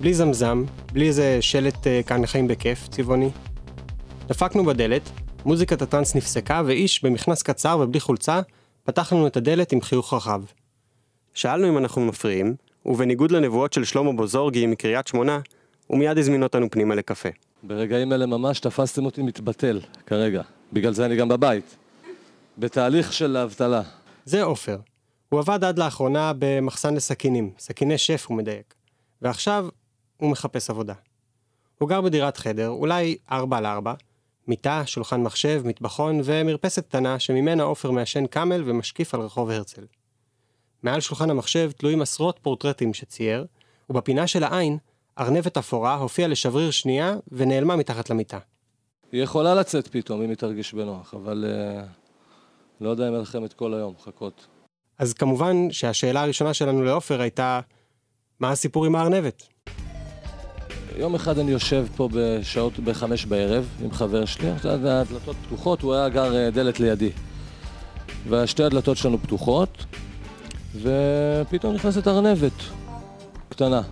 בלי זמזם, בלי איזה שלט uh, כאן לחיים בכיף, צבעוני. דפקנו בדלת, מוזיקת הטראנס נפסקה, ואיש במכנס קצר ובלי חולצה, פתח לנו את הדלת עם חיוך רחב. שאלנו אם אנחנו מפריעים, ובניגוד לנבואות של שלמה בוזורגי מקריית שמונה, הוא מיד הזמין אותנו פנימה לקפה. ברגעים אלה ממש תפסתם אותי מתבטל, כרגע. בגלל זה אני גם בבית. בתהליך של אבטלה. זה עופר. הוא עבד עד לאחרונה במחסן לסכינים, סכיני שף הוא מדייק. ועכשיו הוא מחפש עבודה. הוא גר בדירת חדר, אולי ארבע על ארבע, מיטה, שולחן מחשב, מטבחון ומרפסת קטנה שממנה עופר מעשן קאמל ומשקיף על רחוב הרצל. מעל שולחן המחשב תלויים עשרות פורטרטים שצייר, ובפינה של העין, ארנבת אפורה הופיעה לשבריר שנייה ונעלמה מתחת למיטה. היא יכולה לצאת פתאום אם היא תרגיש בנוח, אבל uh, לא יודע אם יהיה לכם את כל היום, חכות. אז כמובן שהשאלה הראשונה שלנו לעופר הייתה, מה הסיפור עם הארנבת? יום אחד אני יושב פה בשעות בחמש בערב עם חבר שלי, הדלתות פתוחות, הוא היה גר אה, דלת לידי. ושתי הדלתות שלנו פתוחות, ופתאום נכנסת ארנבת קטנה.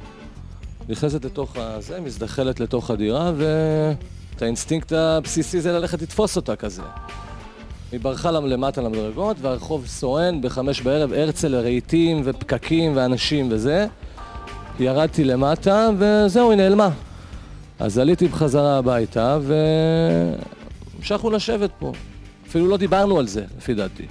נכנסת לתוך הזה, מזדחלת לתוך הדירה, את האינסטינקט הבסיסי זה ללכת לתפוס אותה כזה. היא ברחה למטה למדרגות, והרחוב סואן בחמש בערב, הרצל, רהיטים ופקקים ואנשים וזה. ירדתי למטה, וזהו, היא נעלמה. אז עליתי בחזרה הביתה, והמשכנו לשבת פה. אפילו לא דיברנו על זה, לפי דעתי.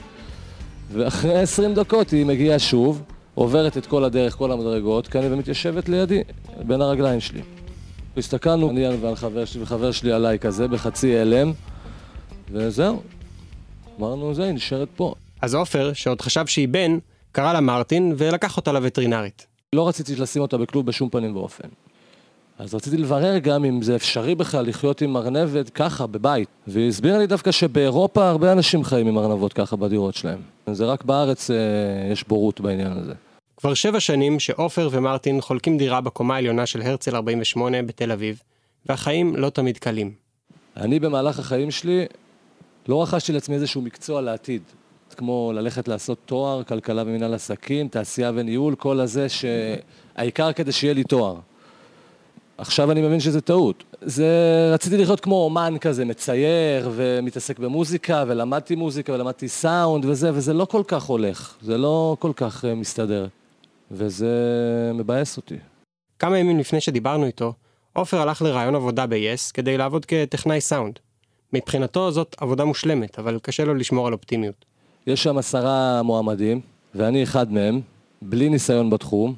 ואחרי עשרים דקות היא מגיעה שוב, עוברת את כל הדרך, כל המדרגות, כאן ומתיישבת לידי, בין הרגליים שלי. הסתכלנו, אני והחבר שלי וחבר שלי עליי כזה, בחצי הלם, וזהו. אמרנו, זה, היא נשארת פה. אז עופר, שעוד חשב שהיא בן, קרא לה מרטין ולקח אותה לווטרינרית. לא רציתי לשים אותה בכלוב בשום פנים ואופן. אז רציתי לברר גם אם זה אפשרי בכלל לחיות עם ארנבת ככה, בבית. והיא הסבירה לי דווקא שבאירופה הרבה אנשים חיים עם ארנבות ככה בדירות שלהם. זה רק בארץ אה, יש בורות בעניין הזה. כבר שבע שנים שעופר ומרטין חולקים דירה בקומה העליונה של הרצל 48 בתל אביב, והחיים לא תמיד קלים. אני במהלך החיים שלי לא רכשתי לעצמי איזשהו מקצוע לעתיד. כמו ללכת לעשות תואר, כלכלה ומנהל עסקים, תעשייה וניהול, כל הזה שהעיקר כדי שיהיה לי תואר. עכשיו אני מבין שזה טעות. זה, רציתי לחיות כמו אומן כזה, מצייר ומתעסק במוזיקה, ולמדתי מוזיקה ולמדתי סאונד וזה, וזה לא כל כך הולך, זה לא כל כך uh, מסתדר, וזה מבאס אותי. כמה ימים לפני שדיברנו איתו, עופר הלך לראיון עבודה ב-yes כדי לעבוד כטכנאי סאונד. מבחינתו זאת עבודה מושלמת, אבל קשה לו לשמור על אופטימיות. יש שם עשרה מועמדים, ואני אחד מהם, בלי ניסיון בתחום.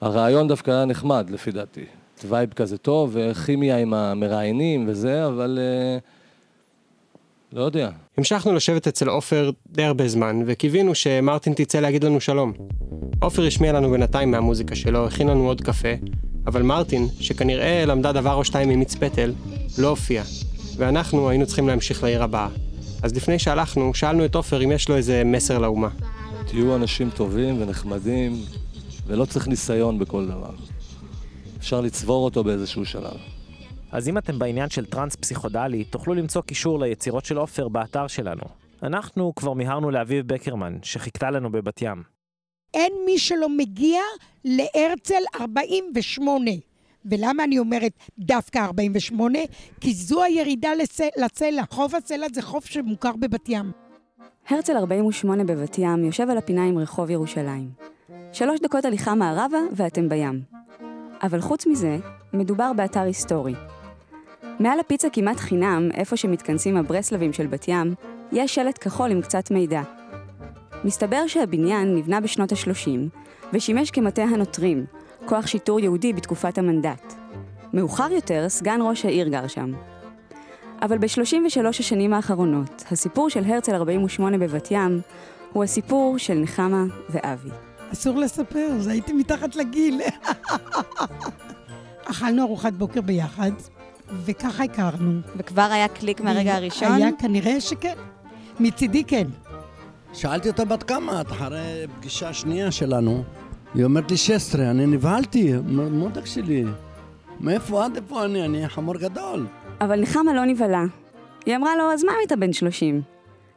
הראיון דווקא היה נחמד, לפי דעתי. vibe כזה טוב, וכימיה עם המראיינים וזה, אבל... אה, לא יודע. המשכנו לשבת אצל עופר די הרבה זמן, וקיווינו שמרטין תצא להגיד לנו שלום. עופר השמיע לנו בינתיים מהמוזיקה שלו, הכין לנו עוד קפה, אבל מרטין, שכנראה למדה דבר או שתיים ממיץ פטל, לא הופיע, ואנחנו היינו צריכים להמשיך לעיר הבאה. אז לפני שהלכנו, שאלנו את עופר אם יש לו איזה מסר לאומה. תהיו אנשים טובים ונחמדים, ולא צריך ניסיון בכל דבר. אפשר לצבור אותו באיזשהו שלב. אז אם אתם בעניין של טראנס פסיכודלי, תוכלו למצוא קישור ליצירות של עופר באתר שלנו. אנחנו כבר מיהרנו לאביב בקרמן, שחיכתה לנו בבת ים. אין מי שלא מגיע להרצל 48. ולמה אני אומרת דווקא 48? כי זו הירידה לס... לצלע. חוף הצלע זה חוף שמוכר בבת ים. הרצל 48 בבת ים יושב על הפינה עם רחוב ירושלים. שלוש דקות הליכה מערבה ואתם בים. אבל חוץ מזה, מדובר באתר היסטורי. מעל הפיצה כמעט חינם, איפה שמתכנסים הברסלבים של בת ים, יש שלט כחול עם קצת מידע. מסתבר שהבניין נבנה בשנות ה-30 ושימש כמטה הנוטרים, כוח שיטור יהודי בתקופת המנדט. מאוחר יותר, סגן ראש העיר גר שם. אבל ב-33 השנים האחרונות, הסיפור של הרצל 48 בבת ים הוא הסיפור של נחמה ואבי. אסור לספר, אז הייתי מתחת לגיל. אכלנו ארוחת בוקר ביחד, וככה הכרנו. וכבר היה קליק מהרגע הראשון? היה כנראה שכן. מצידי כן. שאלתי אותה בת כמה את אחרי פגישה שנייה שלנו. היא אומרת לי 16, אני נבהלתי, מותק שלי. מאיפה עד איפה אני? אני חמור גדול. אבל נחמה לא נבהלה. היא אמרה לו, אז מה אם אתה בן 30?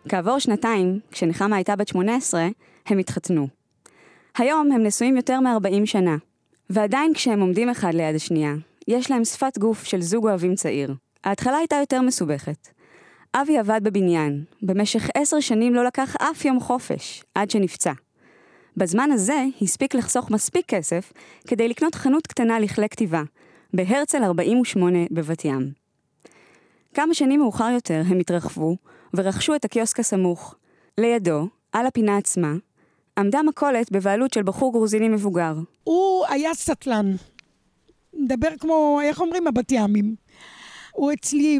כעבור שנתיים, כשנחמה הייתה בת 18, הם התחתנו. היום הם נשואים יותר מ-40 שנה, ועדיין כשהם עומדים אחד ליד השנייה, יש להם שפת גוף של זוג אוהבים צעיר. ההתחלה הייתה יותר מסובכת. אבי עבד בבניין, במשך עשר שנים לא לקח אף יום חופש, עד שנפצע. בזמן הזה הספיק לחסוך מספיק כסף כדי לקנות חנות קטנה לכלי כתיבה, בהרצל 48 בבת ים. כמה שנים מאוחר יותר הם התרחבו ורכשו את הקיוסק הסמוך. לידו, על הפינה עצמה, עמדה מכולת בבעלות של בחור גרוזיני מבוגר. הוא היה סטלן. מדבר כמו, איך אומרים הבת ימים? הוא אצלי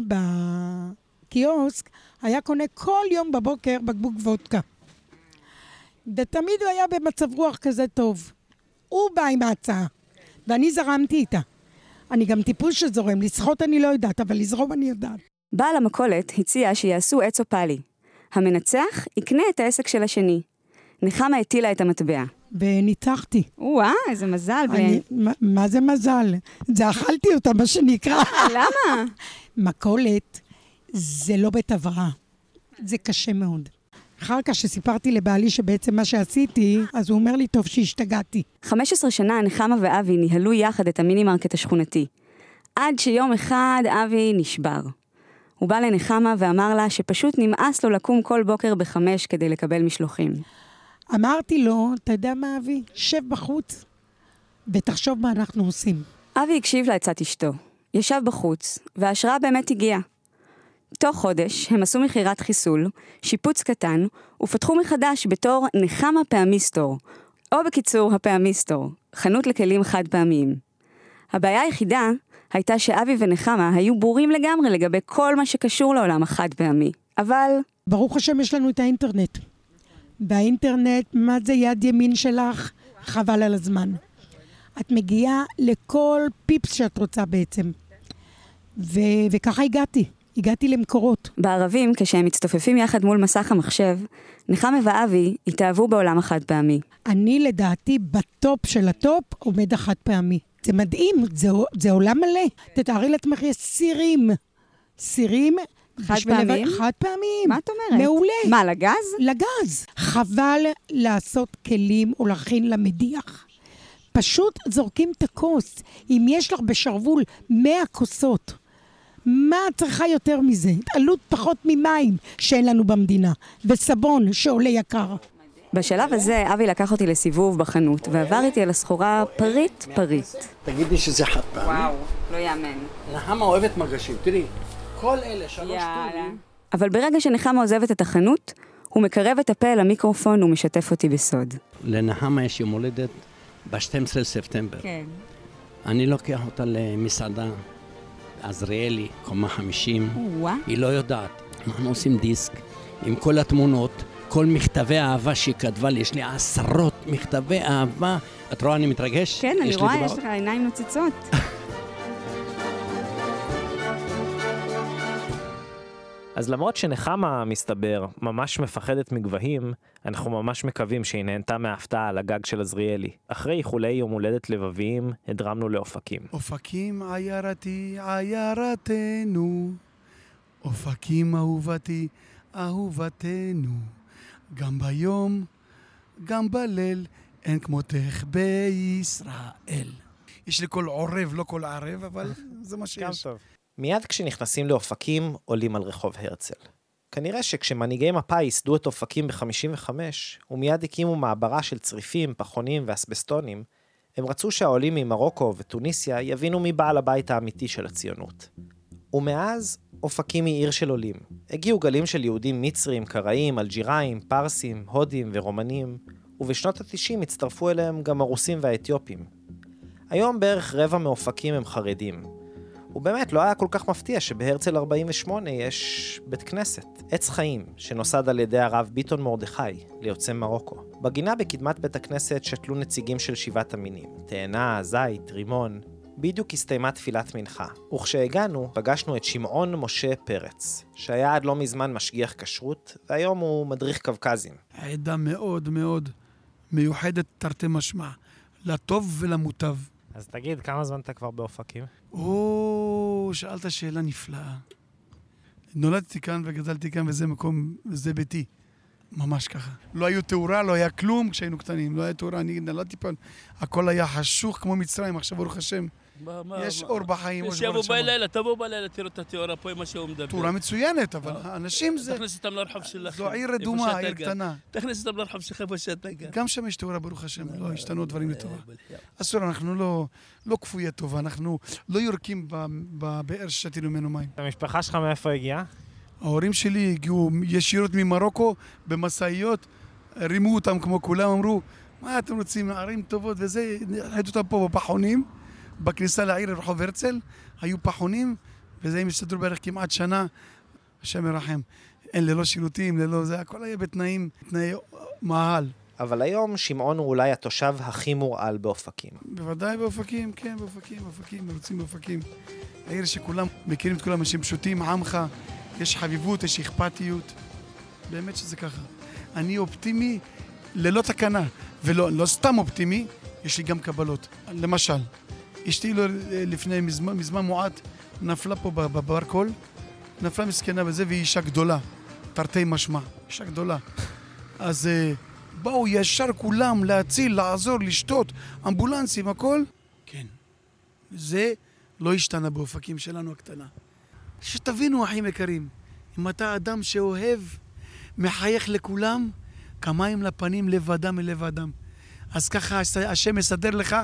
בקיוסק היה קונה כל יום בבוקר בקבוק וודקה. ותמיד הוא היה במצב רוח כזה טוב. הוא בא עם ההצעה, ואני זרמתי איתה. אני גם טיפוס שזורם, לשחות אני לא יודעת, אבל לזרום אני יודעת. בעל המכולת הציע שיעשו עץ או פאלי. המנצח יקנה את העסק של השני. נחמה הטילה את המטבע. וניצחתי. וואו, איזה מזל. אני, ו... מה, מה זה מזל? זה אכלתי אותה, מה שנקרא. למה? מכולת זה לא בית הבראה. זה קשה מאוד. אחר כך שסיפרתי לבעלי שבעצם מה שעשיתי, אז הוא אומר לי, טוב שהשתגעתי. 15 שנה נחמה ואבי ניהלו יחד את המינימרקט השכונתי. עד שיום אחד אבי נשבר. הוא בא לנחמה ואמר לה שפשוט נמאס לו לקום כל בוקר בחמש כדי לקבל משלוחים. אמרתי לו, אתה יודע מה, אבי? שב בחוץ ותחשוב מה אנחנו עושים. אבי הקשיב לעצת אשתו, ישב בחוץ, וההשראה באמת הגיעה. תוך חודש הם עשו מכירת חיסול, שיפוץ קטן, ופתחו מחדש בתור נחמה פעמיסטור, או בקיצור, הפעמיסטור, חנות לכלים חד פעמיים. הבעיה היחידה הייתה שאבי ונחמה היו ברורים לגמרי לגבי כל מה שקשור לעולם החד פעמי. אבל... ברוך השם יש לנו את האינטרנט. והאינטרנט, מה זה יד ימין שלך? חבל על הזמן. את מגיעה לכל פיפס שאת רוצה בעצם. ו- וככה הגעתי. הגעתי למקורות. בערבים, כשהם מצטופפים יחד מול מסך המחשב, נחמה ואבי התאהבו בעולם החד פעמי. אני לדעתי ב top של ה top עומד החד פעמי. זה מדהים, זה, זה עולם מלא. תתארי לעצמך, יש סירים. סירים. חד פעמיים? לבד- חד פעמיים. מה את אומרת? מעולה. מה, לגז? לגז. חבל לעשות כלים או להכין למדיח. פשוט זורקים את הכוס. אם יש לך בשרוול 100 כוסות, מה את צריכה יותר מזה? עולות פחות ממים שאין לנו במדינה, וסבון שעולה יקר. בשלב הזה אבי לקח אותי לסיבוב בחנות, ועבר איתי על הסחורה פריט פריט. תגידי שזה חד פעמי. לא יאמן. נחמה אוהבת מגשים, תראי. כל אלה, שלוש טורים. אבל ברגע שנחמה עוזבת את החנות, הוא מקרב את הפה אל המיקרופון ומשתף אותי בסוד. לנחמה יש יום הולדת ב-12 לספטמבר. כן. אני לוקח אותה למסעדה, עזריאלי, קומה 50. וואה. היא לא יודעת. אנחנו עושים דיסק עם כל התמונות, כל מכתבי האהבה שהיא כתבה לי, יש לי עשרות מכתבי אהבה. את רואה, אני מתרגש? כן, אני רואה. יש לך עיניים נוצצות. אז למרות שנחמה, מסתבר, ממש מפחדת מגבהים, אנחנו ממש מקווים שהיא נהנתה מההפתעה על הגג של עזריאלי. אחרי איחולי יום הולדת לבביים, הדרמנו לאופקים. אופקים עיירתי, עיירתנו. אופקים אהובתי, אהובתנו. גם ביום, גם בליל, אין כמותך בישראל. יש לי קול עורב, לא קול ערב, אבל זה מה שיש. מיד כשנכנסים לאופקים, עולים על רחוב הרצל. כנראה שכשמנהיגי מפא"י ייסדו את אופקים ב-55, ומיד הקימו מעברה של צריפים, פחונים ואסבסטונים, הם רצו שהעולים ממרוקו וטוניסיה יבינו מי בעל הבית האמיתי של הציונות. ומאז, אופקים היא עיר של עולים. הגיעו גלים של יהודים מצרים, קראים, אלג'יראים, פרסים, הודים ורומנים, ובשנות ה-90 הצטרפו אליהם גם הרוסים והאתיופים. היום בערך רבע מאופקים הם חרדים, ובאמת לא היה כל כך מפתיע שבהרצל 48 יש בית כנסת, עץ חיים, שנוסד על ידי הרב ביטון מרדכי, ליוצאי מרוקו. בגינה בקדמת בית הכנסת שתלו נציגים של שבעת המינים, תאנה, זית, רימון. בדיוק הסתיימה תפילת מנחה, וכשהגענו פגשנו את שמעון משה פרץ, שהיה עד לא מזמן משגיח כשרות, והיום הוא מדריך קווקזים. עדה מאוד מאוד מיוחדת, תרתי משמע, לטוב ולמוטב. אז תגיד, כמה זמן אתה כבר באופקים? או, שאלת שאלה נפלאה. נולדתי כאן וגדלתי כאן, וזה מקום, וזה ביתי. ממש ככה. לא היו תאורה, לא היה כלום כשהיינו קטנים. לא היה תאורה, אני נולדתי פה, הכל היה חשוך כמו מצרים, עכשיו ברוך השם. מה- מה- יש מה- אור בחיים, או שיבואו בלילה, תבואו בלילה, תראו את התאורה פה, מה שהוא מדבר. תאורה מצוינת, אבל האנשים זה... תכניס אותם לרחוב שלכם. זו עיר רדומה, עיר. קטנה. תכניס אותם לרחוב שלך איפה שאתה גר. גם שם יש תאורה, ברוך השם, לא השתנו דברים לטובה. אסור, אנחנו לא, לא כפויי טובה, אנחנו לא יורקים ב- בבאר ששתינו ממנו מים. המשפחה שלך מאיפה הגיעה? ההורים שלי הגיעו ישירות ממרוקו במשאיות, רימו אותם כמו כולם, אמרו, מה אתם רוצים, ערים טובות וזה, ראיתי אותם פה בפחונים, בכניסה לעיר רחוב הרצל, היו פחונים, וזה הם הסתדרו בערך כמעט שנה, השם ירחם. אין ללא שירותים, ללא זה, הכל היה בתנאים, תנאי מאהל. אבל היום שמעון הוא אולי התושב הכי מורעל באופקים. בוודאי באופקים, כן, באופקים, באופקים, מרוצים באופקים. העיר שכולם מכירים את כולם, אנשים פשוטים, עמך, יש חביבות, יש אכפתיות. באמת שזה ככה. אני אופטימי ללא תקנה, ולא לא סתם אופטימי, יש לי גם קבלות. למשל, אשתי לא, לפני מזמן, מזמן מועט נפלה פה ב- בברקול, נפלה מסכנה בזה, והיא אישה גדולה, תרתי משמע, אישה גדולה. אז אה, באו ישר כולם להציל, לעזור, לשתות, אמבולנסים, הכל. כן. זה לא השתנה באופקים שלנו הקטנה. שתבינו, אחים יקרים, אם אתה אדם שאוהב, מחייך לכולם, כמים לפנים, לב אדם מלב אדם. אז ככה השם מסדר לך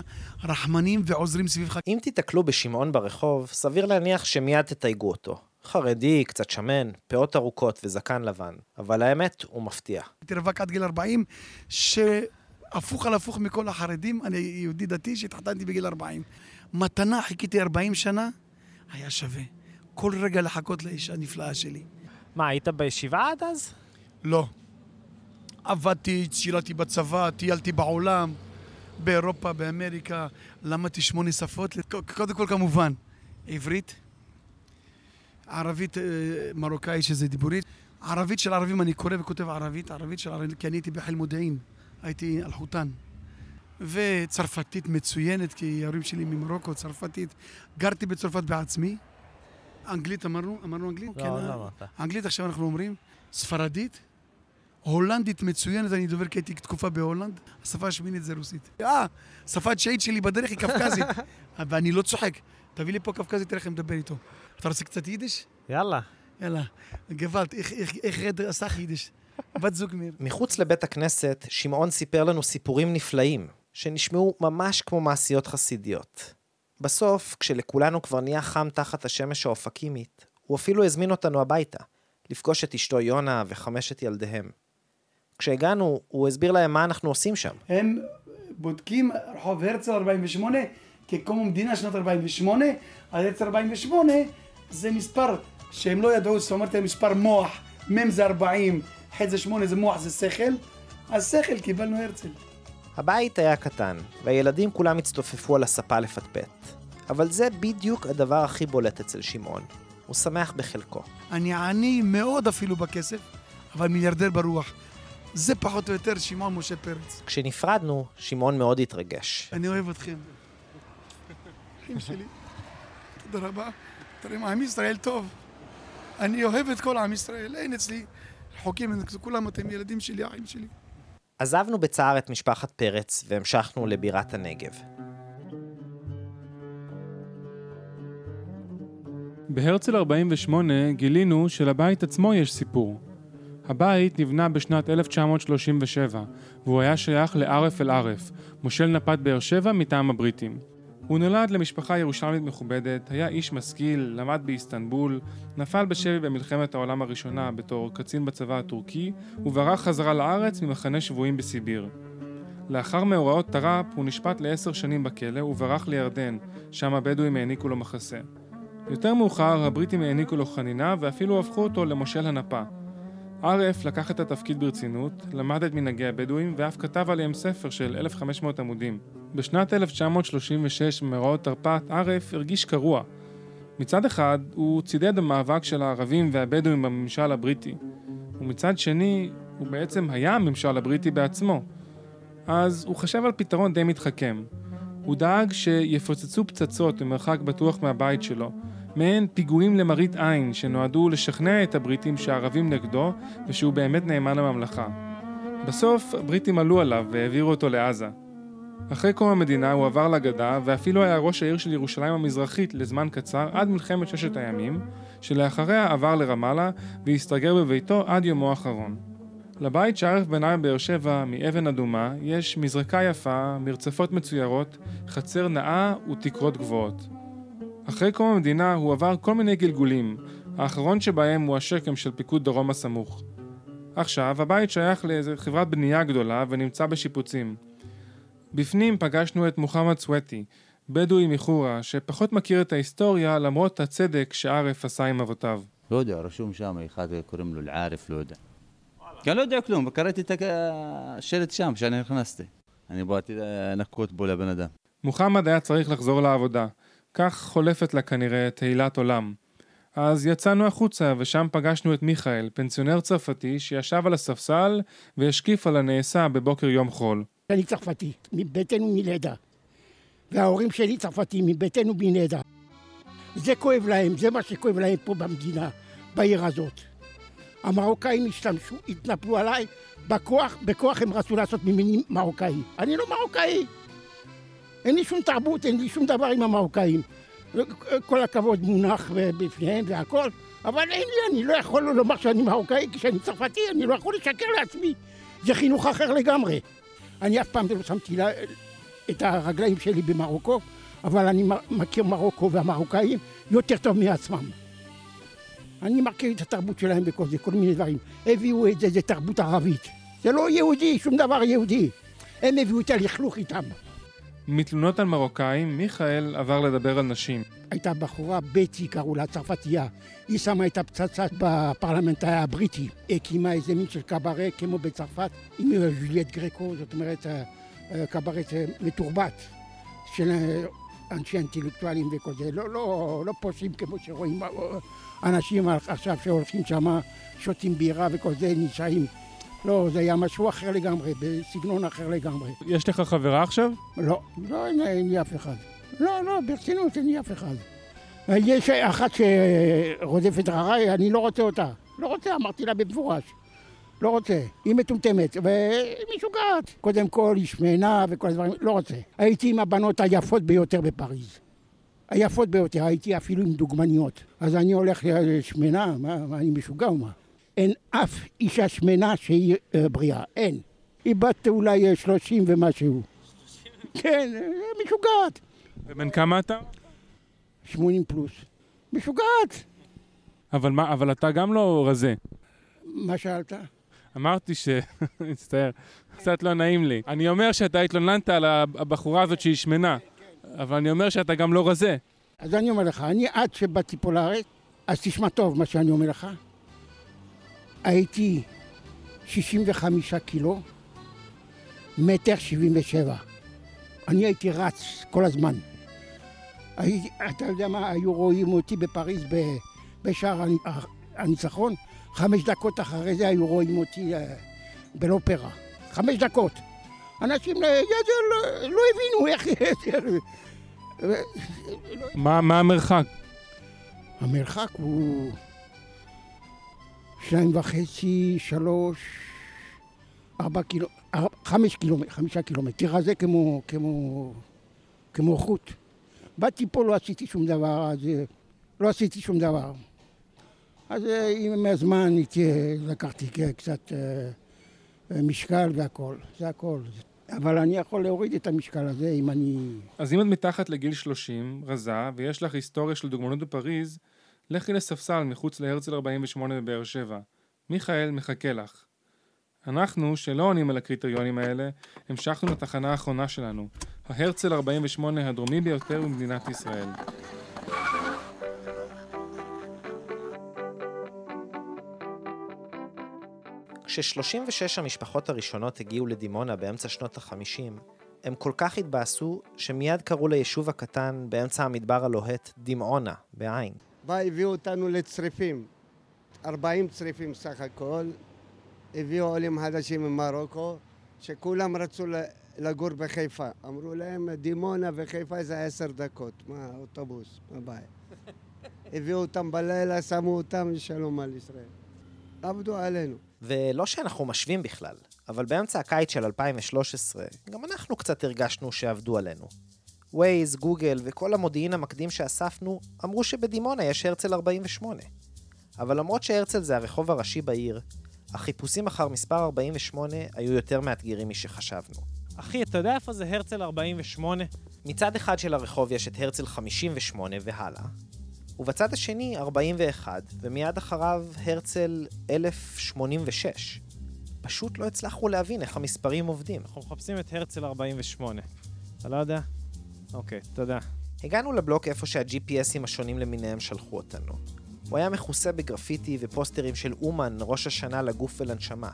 רחמנים ועוזרים סביבך. אם תיתקלו בשמעון ברחוב, סביר להניח שמיד תתייגו אותו. חרדי, קצת שמן, פאות ארוכות וזקן לבן. אבל האמת, הוא מפתיע. הייתי רווק עד גיל 40, שהפוך על הפוך מכל החרדים, אני יהודי דתי שהתחתנתי בגיל 40. מתנה, חיכיתי 40 שנה, היה שווה. כל רגע לחכות לאישה הנפלאה שלי. מה, היית בישיבה עד אז? לא. עבדתי, צילתי בצבא, טיילתי בעולם, באירופה, באמריקה, למדתי שמונה שפות. קודם כל, כמובן, עברית, ערבית אה, מרוקאית, שזה דיבורית. ערבית של ערבים, אני קורא וכותב ערבית, ערבית של ערבים, כי אני הייתי בחיל מודיעין, הייתי אלחוטן. וצרפתית מצוינת, כי ההורים שלי ממרוקו, צרפתית. גרתי בצרפת בעצמי. אנגלית אמרנו? אמרנו אנגלית? לא, כן, לא אמרת. אנגלית עכשיו אנחנו אומרים. ספרדית. הולנדית מצוינת, אני דובר כי הייתי תקופה בהולנד. השפה השמינית זה רוסית. אה, שפה התשיעית שלי בדרך היא קווקזית. ואני לא צוחק. תביא לי פה קווקזי, תראה איך אני מדבר איתו. אתה רוצה קצת יידיש? יאללה. יאללה. גוואלד, איך רד אסך יידיש? בת זוג מיר. מחוץ לבית הכנסת, שמעון סיפר לנו סיפורים נפלאים, שנשמעו ממש כמו מעשיות חסידיות. בסוף, כשלכולנו כבר נהיה חם תחת השמש האופקימית, הוא אפילו הזמין אותנו הביתה, לפגוש את אשתו יונה וחמשת ילדיהם. כשהגענו, הוא הסביר להם מה אנחנו עושים שם. הם בודקים רחוב הרצל 48 כקום המדינה שנת 48, אז הרצל 48 זה מספר שהם לא ידעו, זאת אומרת, מספר מוח, מ' זה 40, ח' זה 8, זה מוח, זה שכל, אז שכל קיבלנו הרצל. הבית היה קטן, והילדים כולם הצטופפו על הספה לפטפט. אבל זה בדיוק הדבר הכי בולט אצל שמעון. הוא שמח בחלקו. אני עני מאוד אפילו בכסף, אבל מיליארדר ברוח. זה פחות או יותר שמעון משה פרץ. כשנפרדנו, שמעון מאוד התרגש. אני אוהב אתכם. אחים שלי, תודה רבה. תראה, עם ישראל טוב. אני אוהב את כל עם ישראל, אין אצלי חוקים, כולם אתם ילדים שלי, אחים שלי. עזבנו בצער את משפחת פרץ והמשכנו לבירת הנגב. בהרצל 48 גילינו שלבית עצמו יש סיפור. הבית נבנה בשנת 1937, והוא היה שייך לערף אל ערף, מושל נפת באר שבע מטעם הבריטים. הוא נולד למשפחה ירושלמית מכובדת, היה איש משכיל, למד באיסטנבול, נפל בשבי במלחמת העולם הראשונה בתור קצין בצבא הטורקי, וברח חזרה לארץ ממחנה שבויים בסיביר. לאחר מאורעות תר"פ הוא נשפט לעשר שנים בכלא וברח לירדן, שם הבדואים העניקו לו מחסה. יותר מאוחר הבריטים העניקו לו חנינה ואפילו הפכו אותו למושל הנפה. ערף לקח את התפקיד ברצינות, למד את מנהגי הבדואים ואף כתב עליהם ספר של 1500 עמודים. בשנת 1936 במאורעות תרפ"ט ערף הרגיש קרוע. מצד אחד הוא צידד במאבק של הערבים והבדואים בממשל הבריטי, ומצד שני הוא בעצם היה הממשל הבריטי בעצמו. אז הוא חשב על פתרון די מתחכם. הוא דאג שיפוצצו פצצות במרחק בטוח מהבית שלו, מעין פיגועים למראית עין שנועדו לשכנע את הבריטים שהערבים נגדו ושהוא באמת נאמן לממלכה. בסוף הבריטים עלו עליו והעבירו אותו לעזה. אחרי קום המדינה הוא עבר לגדה ואפילו היה ראש העיר של ירושלים המזרחית לזמן קצר עד מלחמת ששת הימים, שלאחריה עבר לרמאללה והסתגר בביתו עד יומו האחרון. לבית שערף בנה בבאר שבע מאבן אדומה יש מזרקה יפה, מרצפות מצוירות, חצר נאה ותקרות גבוהות. אחרי קום המדינה הוא עבר כל מיני גלגולים, האחרון שבהם הוא השקם של פיקוד דרום הסמוך. עכשיו הבית שייך לאיזה חברת בנייה גדולה ונמצא בשיפוצים. בפנים פגשנו את מוחמד סווטי, בדואי מחורה, שפחות מכיר את ההיסטוריה למרות הצדק שערף עשה עם אבותיו. לא יודע, רשום שם, אחד קוראים לו אל-עארף, לא יודע. כי אני לא יודע כלום, וקראתי את השלט שם כשאני נכנסתי. אני באתי לנקות בו לבן אדם. מוחמד היה צריך לחזור לעבודה. כך חולפת לה כנראה תהילת עולם. אז יצאנו החוצה ושם פגשנו את מיכאל, פנסיונר צרפתי שישב על הספסל והשקיף על הנעשה בבוקר יום חול. אני צרפתי, מבטן ומלידה. וההורים שלי צרפתים, מבטן ומלידה. זה כואב להם, זה מה שכואב להם פה במדינה, בעיר הזאת. המרוקאים השתמשו, התנפלו עליי, בכוח, בכוח הם רצו לעשות ממני מרוקאי. אני לא מרוקאי. אין לי שום תרבות, אין לי שום דבר עם המרוקאים. כל הכבוד מונח בפניהם והכל, אבל אין לי, אני לא יכול לומר שאני מרוקאי, כשאני צרפתי, אני לא יכול לשקר לעצמי. זה חינוך אחר לגמרי. אני אף פעם לא שמתי לה, את הרגליים שלי במרוקו, אבל אני מכיר מרוקו והמרוקאים יותר טוב מעצמם. אני מכיר את התרבות שלהם וכל זה, כל מיני דברים. הביאו את זה, זה תרבות ערבית. זה לא יהודי, שום דבר יהודי. הם הביאו את הלכלוך איתם. מתלונות על מרוקאים, מיכאל עבר לדבר על נשים. הייתה בחורה, בטי קראו לה, צרפתייה. היא שמה את הפצצה בפרלמנט הבריטי. הקימה איזה מין של קברה כמו בצרפת, עם ז'וליאט גרקו, זאת אומרת, אה, קברט אה, מתורבת של אה, אנשי אינטלקטואלים וכל זה. לא, לא, לא פושעים כמו שרואים אנשים עכשיו שהולכים שם, שותים בירה וכל זה, נשארים. לא, זה היה משהו אחר לגמרי, בסגנון אחר לגמרי. יש לך חברה עכשיו? לא, לא, אין, לי אף אחד. לא, לא, ברצינות, אין לי אף אחד. יש אחת שרודפת אחריי, אני לא רוצה אותה. לא רוצה, אמרתי לה במפורש. לא רוצה. היא מטומטמת, והיא משוגעת. קודם כל, היא שמנה וכל הדברים, לא רוצה. הייתי עם הבנות היפות ביותר בפריז. היפות ביותר, הייתי אפילו עם דוגמניות. אז אני הולך לשמנה, מה, מה אני משוגע או מה? אין אף אישה שמנה שהיא אה, בריאה, אין. היא בת אולי שלושים ומשהו. כן, משוגעת. ובן כמה אתה? שמונים פלוס. משוגעת. אבל מה, אבל אתה גם לא רזה. מה שאלת? אמרתי ש... מצטער, קצת לא נעים לי. אני אומר שאתה התלוננת על הבחורה הזאת שהיא שמנה, אבל אני אומר שאתה גם לא רזה. אז אני אומר לך, אני עד שבאתי פה לארץ, אז תשמע טוב מה שאני אומר לך. הייתי 65 קילו, מטר 77. אני הייתי רץ כל הזמן. הייתי, אתה יודע מה, היו רואים אותי בפריז בשער הניצחון, חמש דקות אחרי זה היו רואים אותי אה, בלאופרה. חמש דקות. אנשים לא, לא, לא הבינו איך... מה, מה המרחק? המרחק הוא שניים וחצי, שלוש, ארבע קילו, חמש קילומטר, חמישה קילומטר. תראה זה כמו, כמו, כמו חוט. באתי פה, לא עשיתי שום דבר, אז לא עשיתי שום דבר. אז אה, עם הזמן לקחתי קצת אה, משקל והכל, זה הכל. אבל אני יכול להוריד את המשקל הזה אם אני... אז אם את מתחת לגיל 30, רזה, ויש לך היסטוריה של דוגמנות בפריז, לכי לספסל מחוץ להרצל 48 בבאר שבע. מיכאל מחכה לך. אנחנו, שלא עונים על הקריטריונים האלה, המשכנו לתחנה האחרונה שלנו, ההרצל 48 הדרומי ביותר במדינת ישראל. כש-36 המשפחות הראשונות הגיעו לדימונה באמצע שנות ה-50, הם כל כך התבאסו, שמיד קראו ליישוב הקטן באמצע המדבר הלוהט דמעונה, בעין. בא, הביאו אותנו לצריפים, 40 צריפים סך הכל, הביאו עולים חדשים ממרוקו, שכולם רצו לגור בחיפה. אמרו להם, דימונה וחיפה זה עשר דקות, מה, אוטובוס, מה בעיה? הביאו אותם בלילה, שמו אותם, שלום על ישראל. עבדו עלינו. ולא שאנחנו משווים בכלל, אבל באמצע הקיץ של 2013, גם אנחנו קצת הרגשנו שעבדו עלינו. ווייז, גוגל וכל המודיעין המקדים שאספנו אמרו שבדימונה יש הרצל 48. אבל למרות שהרצל זה הרחוב הראשי בעיר, החיפושים אחר מספר 48 היו יותר מאתגרים משחשבנו. אחי, אתה יודע איפה זה הרצל 48? מצד אחד של הרחוב יש את הרצל 58 והלאה, ובצד השני 41, ומיד אחריו הרצל 1086. פשוט לא הצלחנו להבין איך המספרים עובדים. אנחנו מחפשים את הרצל 48. אתה לא יודע? אוקיי, תודה. הגענו לבלוק איפה שה-GPSים השונים למיניהם שלחו אותנו. הוא היה מכוסה בגרפיטי ופוסטרים של אומן, ראש השנה לגוף ולנשמה.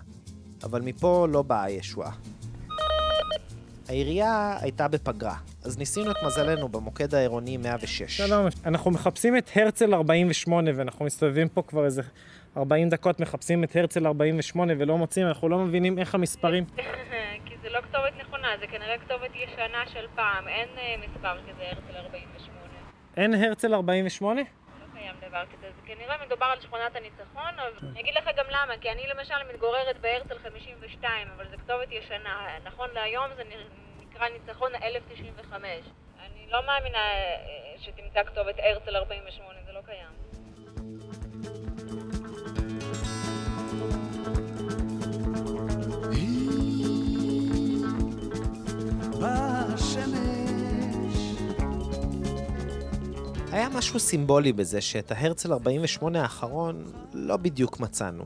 אבל מפה לא באה הישועה. העירייה הייתה בפגרה, אז ניסינו את מזלנו במוקד העירוני 106. שלום, אנחנו מחפשים את הרצל 48 ואנחנו מסתובבים פה כבר איזה 40 דקות מחפשים את הרצל 48 ולא מוצאים, אנחנו לא מבינים איך המספרים. כי זה לא כתובת נכונה, זה כנראה כתובת ישנה של פעם, אין אה, מספר כזה הרצל 48. אין הרצל 48? קיים דבר כזה. זה כנראה מדובר על שכונת הניצחון, אבל אני אגיד לך גם למה, כי אני למשל מתגוררת בהרצל 52, אבל זו כתובת ישנה. נכון להיום זה נקרא ניצחון 1095. אני אני לא מאמינה אה, שתמצא כתובת הרצל 48, זה לא קיים. היה משהו סימבולי בזה שאת ההרצל 48 האחרון לא בדיוק מצאנו.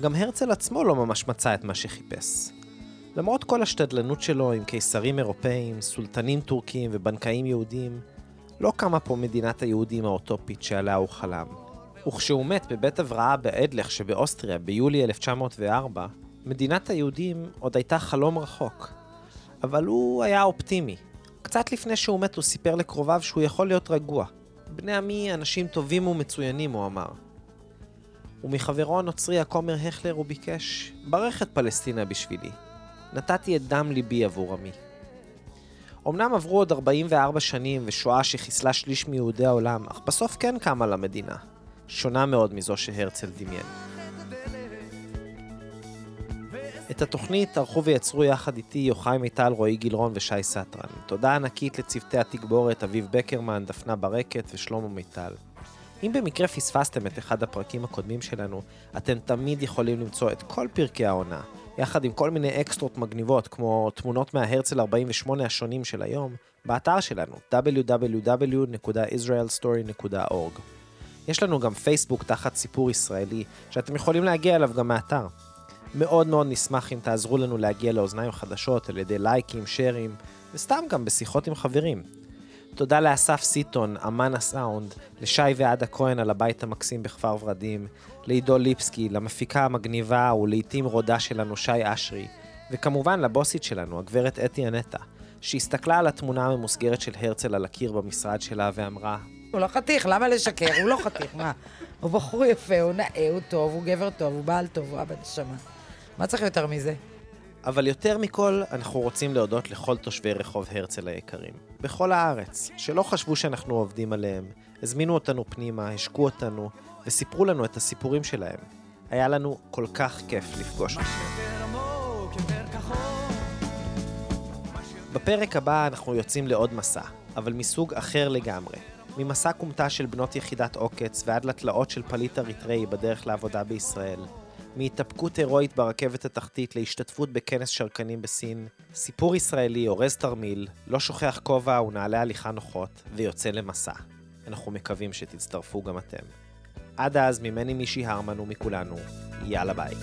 גם הרצל עצמו לא ממש מצא את מה שחיפש. למרות כל השתדלנות שלו עם קיסרים אירופאים, סולטנים טורקים ובנקאים יהודים, לא קמה פה מדינת היהודים האוטופית שעליה הוא חלם. וכשהוא מת בבית הבראה באדלך שבאוסטריה ביולי 1904, מדינת היהודים עוד הייתה חלום רחוק. אבל הוא היה אופטימי. קצת לפני שהוא מת הוא סיפר לקרוביו שהוא יכול להיות רגוע. בני עמי אנשים טובים ומצוינים, הוא אמר. ומחברו הנוצרי הכומר הכלר הוא ביקש, ברך את פלסטינה בשבילי. נתתי את דם ליבי עבור עמי. אמנם עברו עוד 44 שנים ושואה שחיסלה שליש מיהודי העולם, אך בסוף כן קמה למדינה. שונה מאוד מזו שהרצל דמיין. את התוכנית ערכו ויצרו יחד איתי יוחאי מיטל, רועי גילרון ושי סטרן. תודה ענקית לצוותי התגבורת אביב בקרמן, דפנה ברקת ושלמה מיטל. אם במקרה פספסתם את אחד הפרקים הקודמים שלנו, אתם תמיד יכולים למצוא את כל פרקי העונה, יחד עם כל מיני אקסטרות מגניבות, כמו תמונות מההרצל 48 השונים של היום, באתר שלנו, www.israelstory.org. יש לנו גם פייסבוק תחת סיפור ישראלי, שאתם יכולים להגיע אליו גם מאתר. מאוד מאוד נשמח אם תעזרו לנו להגיע לאוזניים חדשות על ידי לייקים, שרים, וסתם גם בשיחות עם חברים. תודה לאסף סיטון, אמן הסאונד, לשי ועדה כהן על הבית המקסים בכפר ורדים, לעידו ליפסקי, למפיקה המגניבה ולעיתים רודה שלנו שי אשרי, וכמובן לבוסית שלנו, הגברת אתי אנטה, שהסתכלה על התמונה הממוסגרת של הרצל על הקיר במשרד שלה ואמרה, הוא לא חתיך, למה לשקר? הוא לא חתיך, מה? הוא בחור יפה, הוא נאה, הוא טוב, הוא גבר טוב, הוא בעל טוב, הוא אבא נשמה. מה צריך יותר מזה? אבל יותר מכל, אנחנו רוצים להודות לכל תושבי רחוב הרצל היקרים, בכל הארץ, שלא חשבו שאנחנו עובדים עליהם, הזמינו אותנו פנימה, השקו אותנו, וסיפרו לנו את הסיפורים שלהם. היה לנו כל כך כיף לפגוש אתכם. בפרק הבא אנחנו יוצאים לעוד מסע, אבל מסוג אחר לגמרי. ממסע כומתה של בנות יחידת עוקץ ועד לתלאות של פליט אריתראי בדרך לעבודה בישראל, מהתאפקות הירואית ברכבת התחתית להשתתפות בכנס שרקנים בסין, סיפור ישראלי אורז תרמיל, לא שוכח כובע ונעלי הליכה נוחות, ויוצא למסע. אנחנו מקווים שתצטרפו גם אתם. עד אז, ממני מישי הרמן ומכולנו, יאללה ביי.